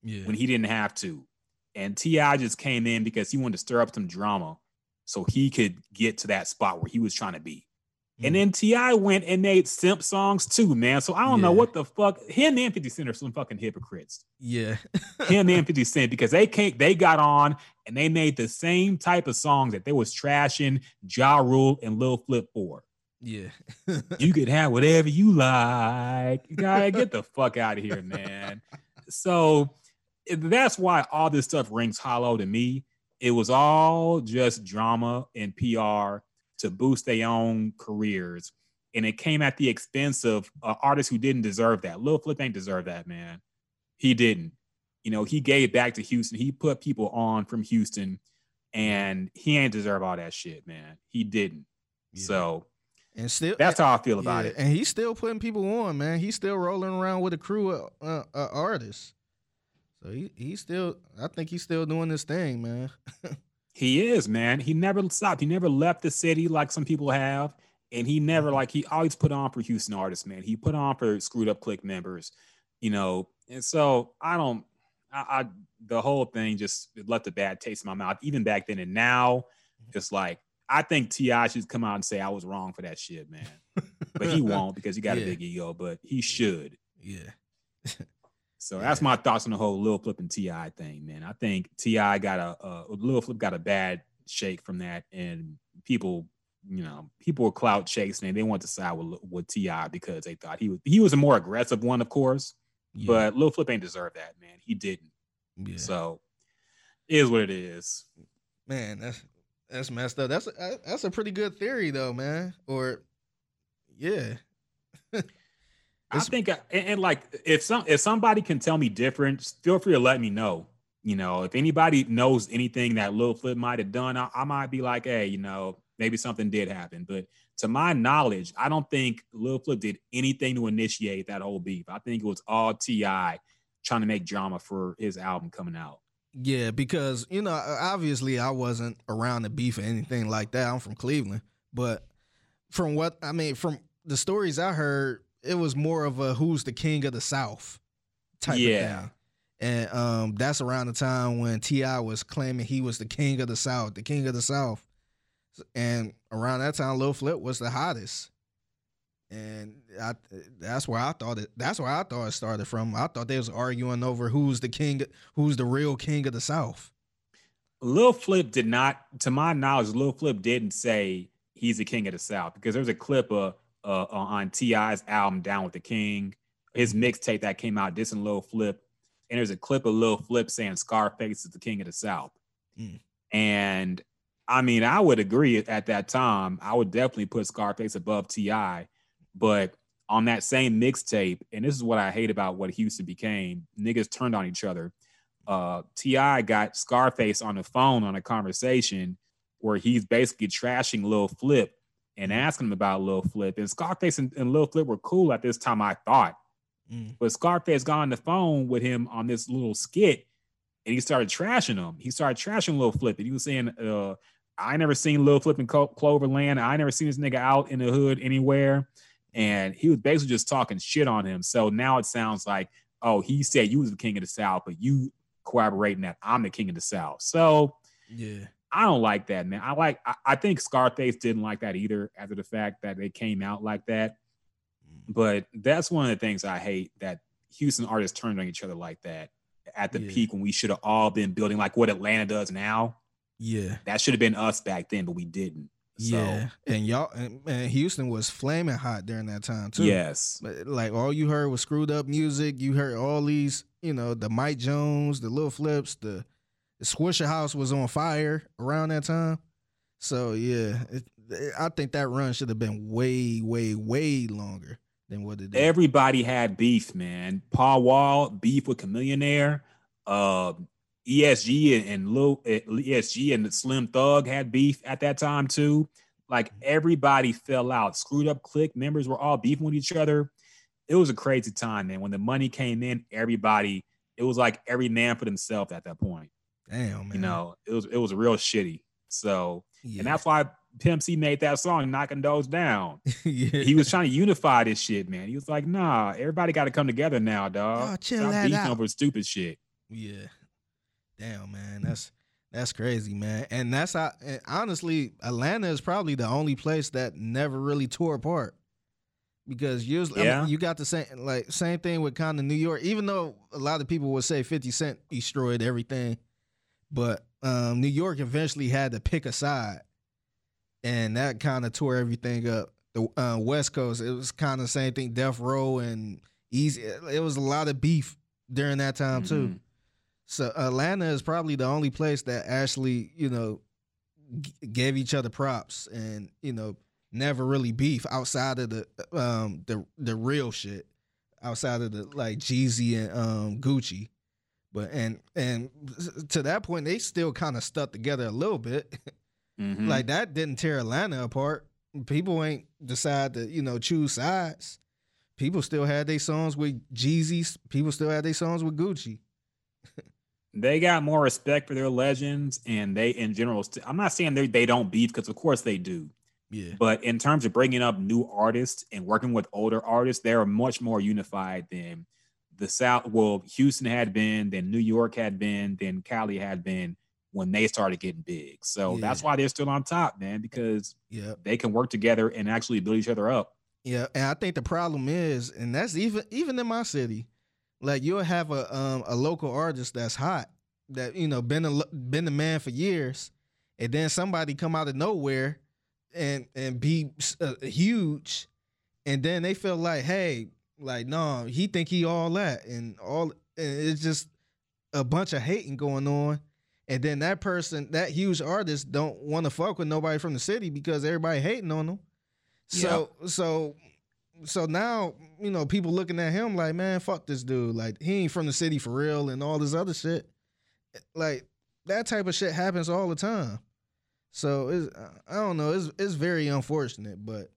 yeah. when he didn't have to. And Ti just came in because he wanted to stir up some drama so he could get to that spot where he was trying to be. And then mm. Ti went and made simp songs too, man. So I don't know what the fuck. Him and 50 Cent are some fucking hypocrites. yeah. Him and 50 Cent because they can't. They got on and they made the same type of songs that they was trashing Ja Rule and Lil Flip for. yeah. You could have whatever you like. You gotta get the fuck out of here, man. So that's why all this stuff rings hollow to me. It was all just drama and PR to boost their own careers. And it came at the expense of uh, artists who didn't deserve that. Lil Flip ain't deserve that, man. He didn't. You know, he gave back to Houston. He put people on from Houston, and he ain't deserve all that shit, man. He didn't. Yeah. So and still that's how I feel about yeah, it. And he's still putting people on, man. He's still rolling around with a crew of uh, uh, artists. So he he's still I think he's still doing this thing, man. He is, man. He never stopped. He never left the city like some people have. And he never like he always put on for Houston artists, man. He put on for screwed up click members, you know. And so I don't I, I the whole thing just it left a bad taste in my mouth, even back then. And now it's like I think T.I. should come out and say I was wrong for that shit, man. But he won't because he got Yeah. a big ego, but he should. Yeah. So that's my thoughts on the whole Lil Flip and Ti thing, man. I think Ti got a uh, Lil Flip got a bad shake from that, and people, you know, people were clout chasing and they wanted to side with with Ti because they thought he was he was a more aggressive one, of course. Yeah. But Lil Flip ain't deserve that, man. He didn't. Yeah. So it is what it is. Man, that's that's messed up. That's a, uh, that's a pretty good theory though, man. Or yeah. I think, I, and, and like, if some if somebody can tell me different, feel free to let me know. You know, if anybody knows anything that Lil Flip might have done, I, I might be like, hey, you know, maybe something did happen. But to my knowledge, I don't think Lil Flip did anything to initiate that whole beef. I think it was all Ti trying to make drama for his album coming out. Yeah, because you know, obviously I wasn't around the beef or anything like that. I'm from Cleveland, but from what I mean, from the stories I heard, it was more of a "Who's the king of the South" type Yeah. of thing. And um, that's around the time when Ti was claiming he was the king of the South, the king of the South. And around that time, Lil Flip was the hottest. And I, that's where I thought it. That's where I thought it started from. I thought they was arguing over who's the king, who's the real king of the South. Lil Flip did not, to my knowledge, Lil Flip didn't say he's the king of the South because there's a clip of, uh, on Ti's album Down with the King, his mixtape that came out dissing Lil Flip, and there's a clip of Lil Flip saying Scarface is the king of the South, Mm. and I mean I would agree at that time. I would definitely put Scarface above Ti, but on that same mixtape, and this is what I hate about what Houston became. Niggas turned on each other uh Ti got Scarface on the phone on a conversation where he's basically trashing Lil Flip and asking him about Lil Flip. And Scarface and, and Lil Flip were cool at this time, I thought. Mm. But Scarface got on the phone with him on this little skit and he started trashing him. He started trashing Lil Flip. And he was saying, uh, I never seen Lil Flip in Clo- Cloverland. I never seen this nigga out in the hood anywhere. And he was basically just talking shit on him. So now it sounds like, oh, he said you was the king of the South, but you corroborating that I'm the king of the South. So Yeah, I don't like that, man. I like I, I think Scarface didn't like that either after the fact that they came out like that. Mm. But that's one of the things I hate that Houston artists turned on each other like that at the Yeah. peak when we should have all been building like what Atlanta does now. Yeah, That should have been us back then, but we didn't. So yeah. And y'all, and, and Houston was flaming hot during that time too. yes. Like all you heard was screwed up music. You heard all these, you know, the Mike Jones, the Little Flips, the, the Swishahouse was on fire around that time. So yeah, it, I think that run should have been way, way, way longer than what it did. Everybody had beef, man. Paul Wall beef with Chamillionaire. Uh, ESG and, and Lil eh, ESG and Slim Thug had beef at that time too. Like mm-hmm. everybody fell out. Screwed up click members were all beefing with each other. It was a crazy time, man. When the money came in, everybody. It was like every man for themselves at that point. Damn, man. You know, it was it was real shitty. So, yeah. and that's why Pimp C made that song, knocking those down yeah. he was trying to unify this shit, man. He was like, nah, everybody got to come together now, dog. Y'all chill Stop that beefing out." over stupid shit. Yeah. Damn, man. That's that's crazy, man. And that's how and honestly, Atlanta is probably the only place that never really tore apart. Because usually I mean, you got the same like same thing with kind of New York, even though a lot of people would say 50 Cent destroyed everything. But um, New York eventually had to pick a side. And that kind of tore everything up. The uh, West Coast, it was kind of the same thing, Death Row and Eazy. It was a lot of beef during that time too. So Atlanta is probably the only place that actually, you know, g- gave each other props and you know never really beef outside of the um the the real shit, outside of the like Jeezy and um Gucci, but and and to that point they still kind of stuck together a little bit. Mhm. like that didn't tear Atlanta apart. People ain't decide to you know choose sides. People still had their songs with Jeezys. People still had their songs with Gucci. they got more respect for their legends, and they, in general, st- I'm not saying they they don't beef because of course they do. Yeah. But in terms of bringing up new artists and working with older artists, they are much more unified than the South. Well, Houston had been, then New York had been, then Cali had been when they started getting big. So Yeah. that's why they're still on top, man, because Yeah. they can work together and actually build each other up. Yeah, and I think the problem is, and that's even even in my city, like you'll have a um a local artist that's hot that you know been a been the man for years, and then somebody come out of nowhere and and be uh, huge, and then they feel like, hey, like no, he think he all that and all. And it's just a bunch of hating going on. And then that person, that huge artist, don't want to fuck with nobody from the city because everybody hating on them. So so so now you know people looking at him like, man, fuck this dude. Like he ain't from the city for real and all this other shit. Like that type of shit happens all the time. So it's I don't know. It's it's very unfortunate, but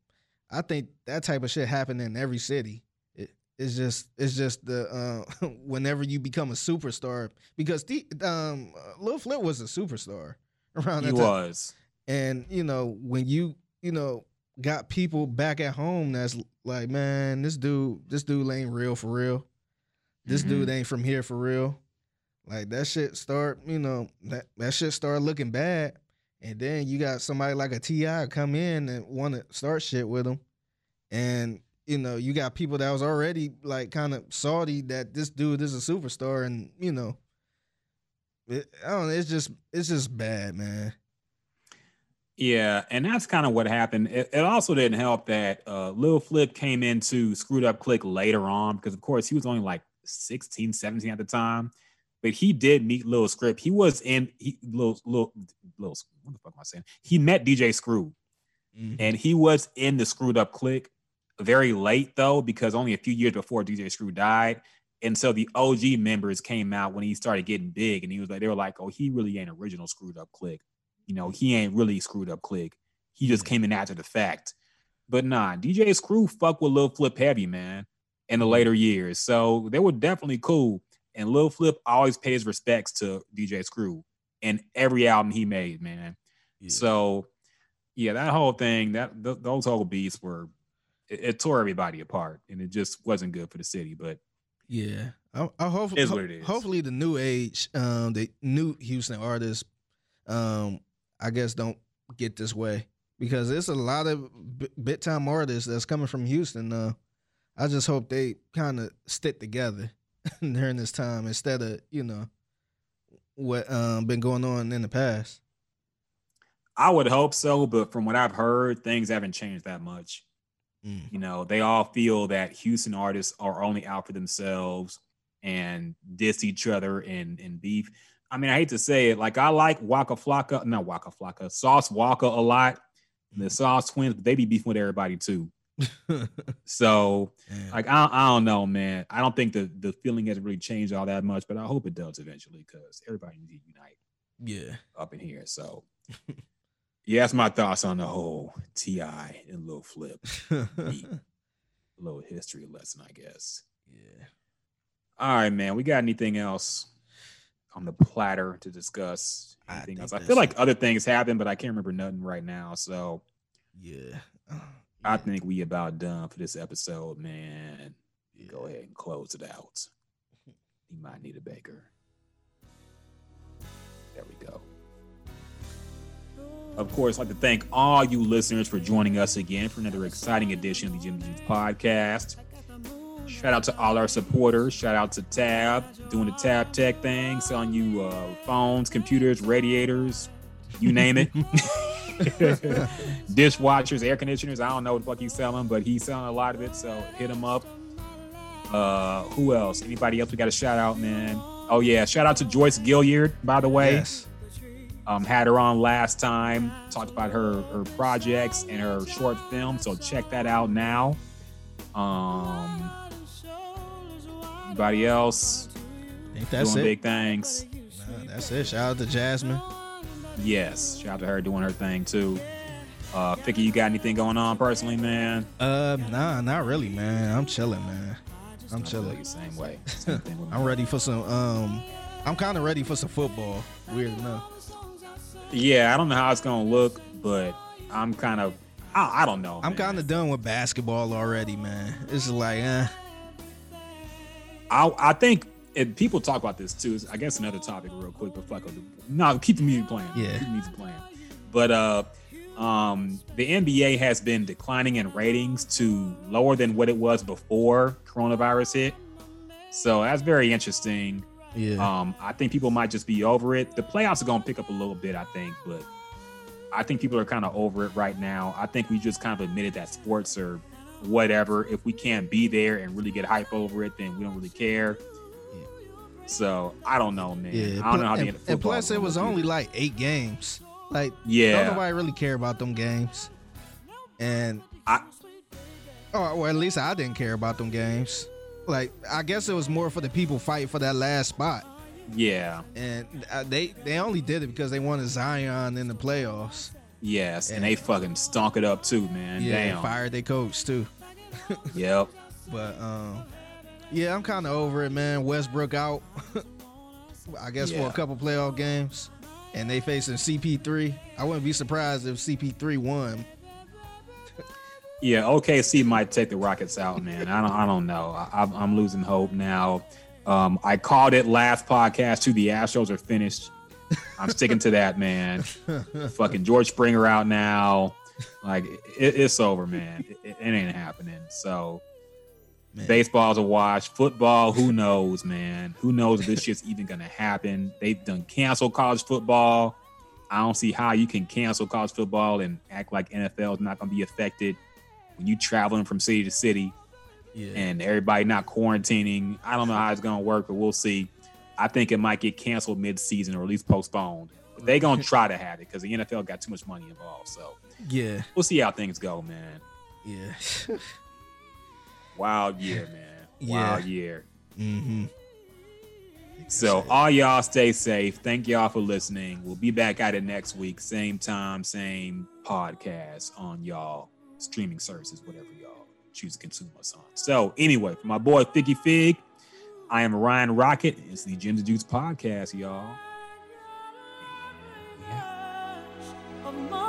I think that type of shit happen in every city. It, it's just it's just the uh, whenever you become a superstar because the um Lil Flip was a superstar around He that time. was. And you know, when you you know got people back at home that's like, man, this dude, this dude ain't real for real. This Mhm. dude ain't from here for real. Like that shit start, you know, that that shit start looking bad. And then you got somebody like a T.I. come in and want to start shit with him, and you know you got people that was already like kind of salty that this dude is a superstar, and you know, it, I don't know. It's just it's just bad, man. Yeah, and that's kind of what happened. It, it also didn't help that uh, Lil Flip came into Screwed Up Click later on because, of course, he was only like 16, 17 at the time. But he did meet Lil Script. He was in he, Lil, Lil, Lil, what the fuck am I saying? He met DJ Screw, and he was in the Screwed Up Click very late though, because only a few years before DJ Screw died. And so the OG members came out when he started getting big, and he was like, they were like, oh, he really ain't original Screwed Up Click you know, he ain't really screwed up click. He just came in after the fact. But nah, DJ Screw fuck with Lil Flip heavy, man, in the later years. So they were definitely cool. And Lil Flip always pays respects to DJ Screw in every album he made, man. So yeah, that whole thing, that th- those whole beats were it, it tore everybody apart and it just wasn't good for the city. But Yeah, I, I hope, Is ho- what it is. Hopefully, the new age, um, the new Houston artists, um, I guess don't get this way because there's a lot of b- big time artists that's coming from Houston. Uh, I just hope they kind of stick together during this time instead of you know what um been going on in the past. I would hope so, but from what I've heard, things haven't changed that much. Mm. You know, they all feel that Houston artists are only out for themselves and diss each other and and beef. I mean, I hate to say it, like I like Waka Flocka, not Waka Flocka, Sauce Walka a lot. The Sauce Twins, but they be beefing with everybody too. So, like, I, I don't know, man. I don't think the the feeling has really changed all that much, but I hope it does eventually because everybody needs to unite Yeah. up in here. So, yeah, that's my thoughts on the whole T.I. and Lil Flip. Little history lesson, I guess. Yeah. All right, man. We got anything else on the platter to discuss? I Anything think else? I feel like other things happen, but I can't remember nothing right now. So Yeah. I think we about done for this episode, man. Go ahead and close it out. You might need a baker. There we go. Of course, I'd like to thank all you listeners for joining us again for another exciting edition of the Jim Jeans podcast. Shout out to all our supporters. Shout out to Tab doing the Tab Tech thing, selling you uh, phones, computers, radiators, you name it. Dishwashers, air conditioners. I don't know what the fuck he's selling, but he's selling a lot of it. So hit him up. Uh, who else? Anybody else? We got a shout out, man. Oh yeah, shout out to Joyce Gilliard, by the way. Yes. Um, had her on last time. Talked about her her projects and her short film. So check that out now. Um, anybody else? I think that's doing it. big things. Nah, that's it. Shout out to Jasmine. Yes, shout out to her doing her thing too. Uh, Figgy, you got anything going on personally, man? Uh, nah, not really, man. I'm chilling, man. I'm chilling. the same way. Same thing. I'm ready for some. Um, I'm kind of ready for some football. Weird enough. Yeah, I don't know how it's gonna look, but I'm kind of. I, I don't know. I'm kind of done with basketball already, man. It's like, eh. I I think and people talk about this too. I guess another topic real quick, but fuck it. No, keep the music playing. Yeah. Keep the music playing. But uh um the NBA has been declining in ratings to lower than what it was before coronavirus hit. So that's very interesting. Yeah. Um, I think people might just be over it. The playoffs are gonna pick up a little bit, I think, but I think people are kind of over it right now. I think we just kind of admitted that sports are whatever. If we can't be there and really get hype over it, then we don't really care. So I don't know, man. Yeah, I don't know how and, the and plus it was only like eight games. Like Yeah. don't nobody really care about them games. And I- oh well, at least I didn't care about them games. Like I guess it was more for the people fighting for that last spot. yeah. And uh, they they only did it because they wanted Zion in the playoffs. Yes, and they fucking stunk it up too, man. yeah, Damn. fired their coach too. Yep. But um, yeah, I'm kind of over it, man. Westbrook out. I guess for a couple playoff games, and they facing CP3. I wouldn't be surprised if CP3 won. Yeah, OKC might take the Rockets out, man. I don't, I don't know. I, I'm, losing hope now. Um, I called it last podcast too. The Astros are finished. I'm sticking to that, man. Fucking George Springer out now. Like it, it's over, man. It, it ain't happening. So Man. baseball's a wash. Football, who knows, man? Who knows if this shit's even gonna happen? They've done cancel college football. I don't see how you can cancel college football and act like NFL is not gonna be affected when you traveling from city to city Yeah. and everybody not quarantining. I don't know how it's gonna work, but we'll see. I think it might get canceled mid-season or at least postponed. But they gonna try to have it because the NFL got too much money involved. So yeah. we'll see how things go, man. Yeah. Wild year, man. Yeah. Wild year. mm-hmm. So all y'all stay safe. Thank y'all for listening. We'll be back at it next week, same time, same podcast on y'all streaming services, whatever y'all choose to consume us on. So anyway, for my boy Figgy Fig, I am Ryan Rocket. It's the Gems and Dudes podcast, y'all. Yeah.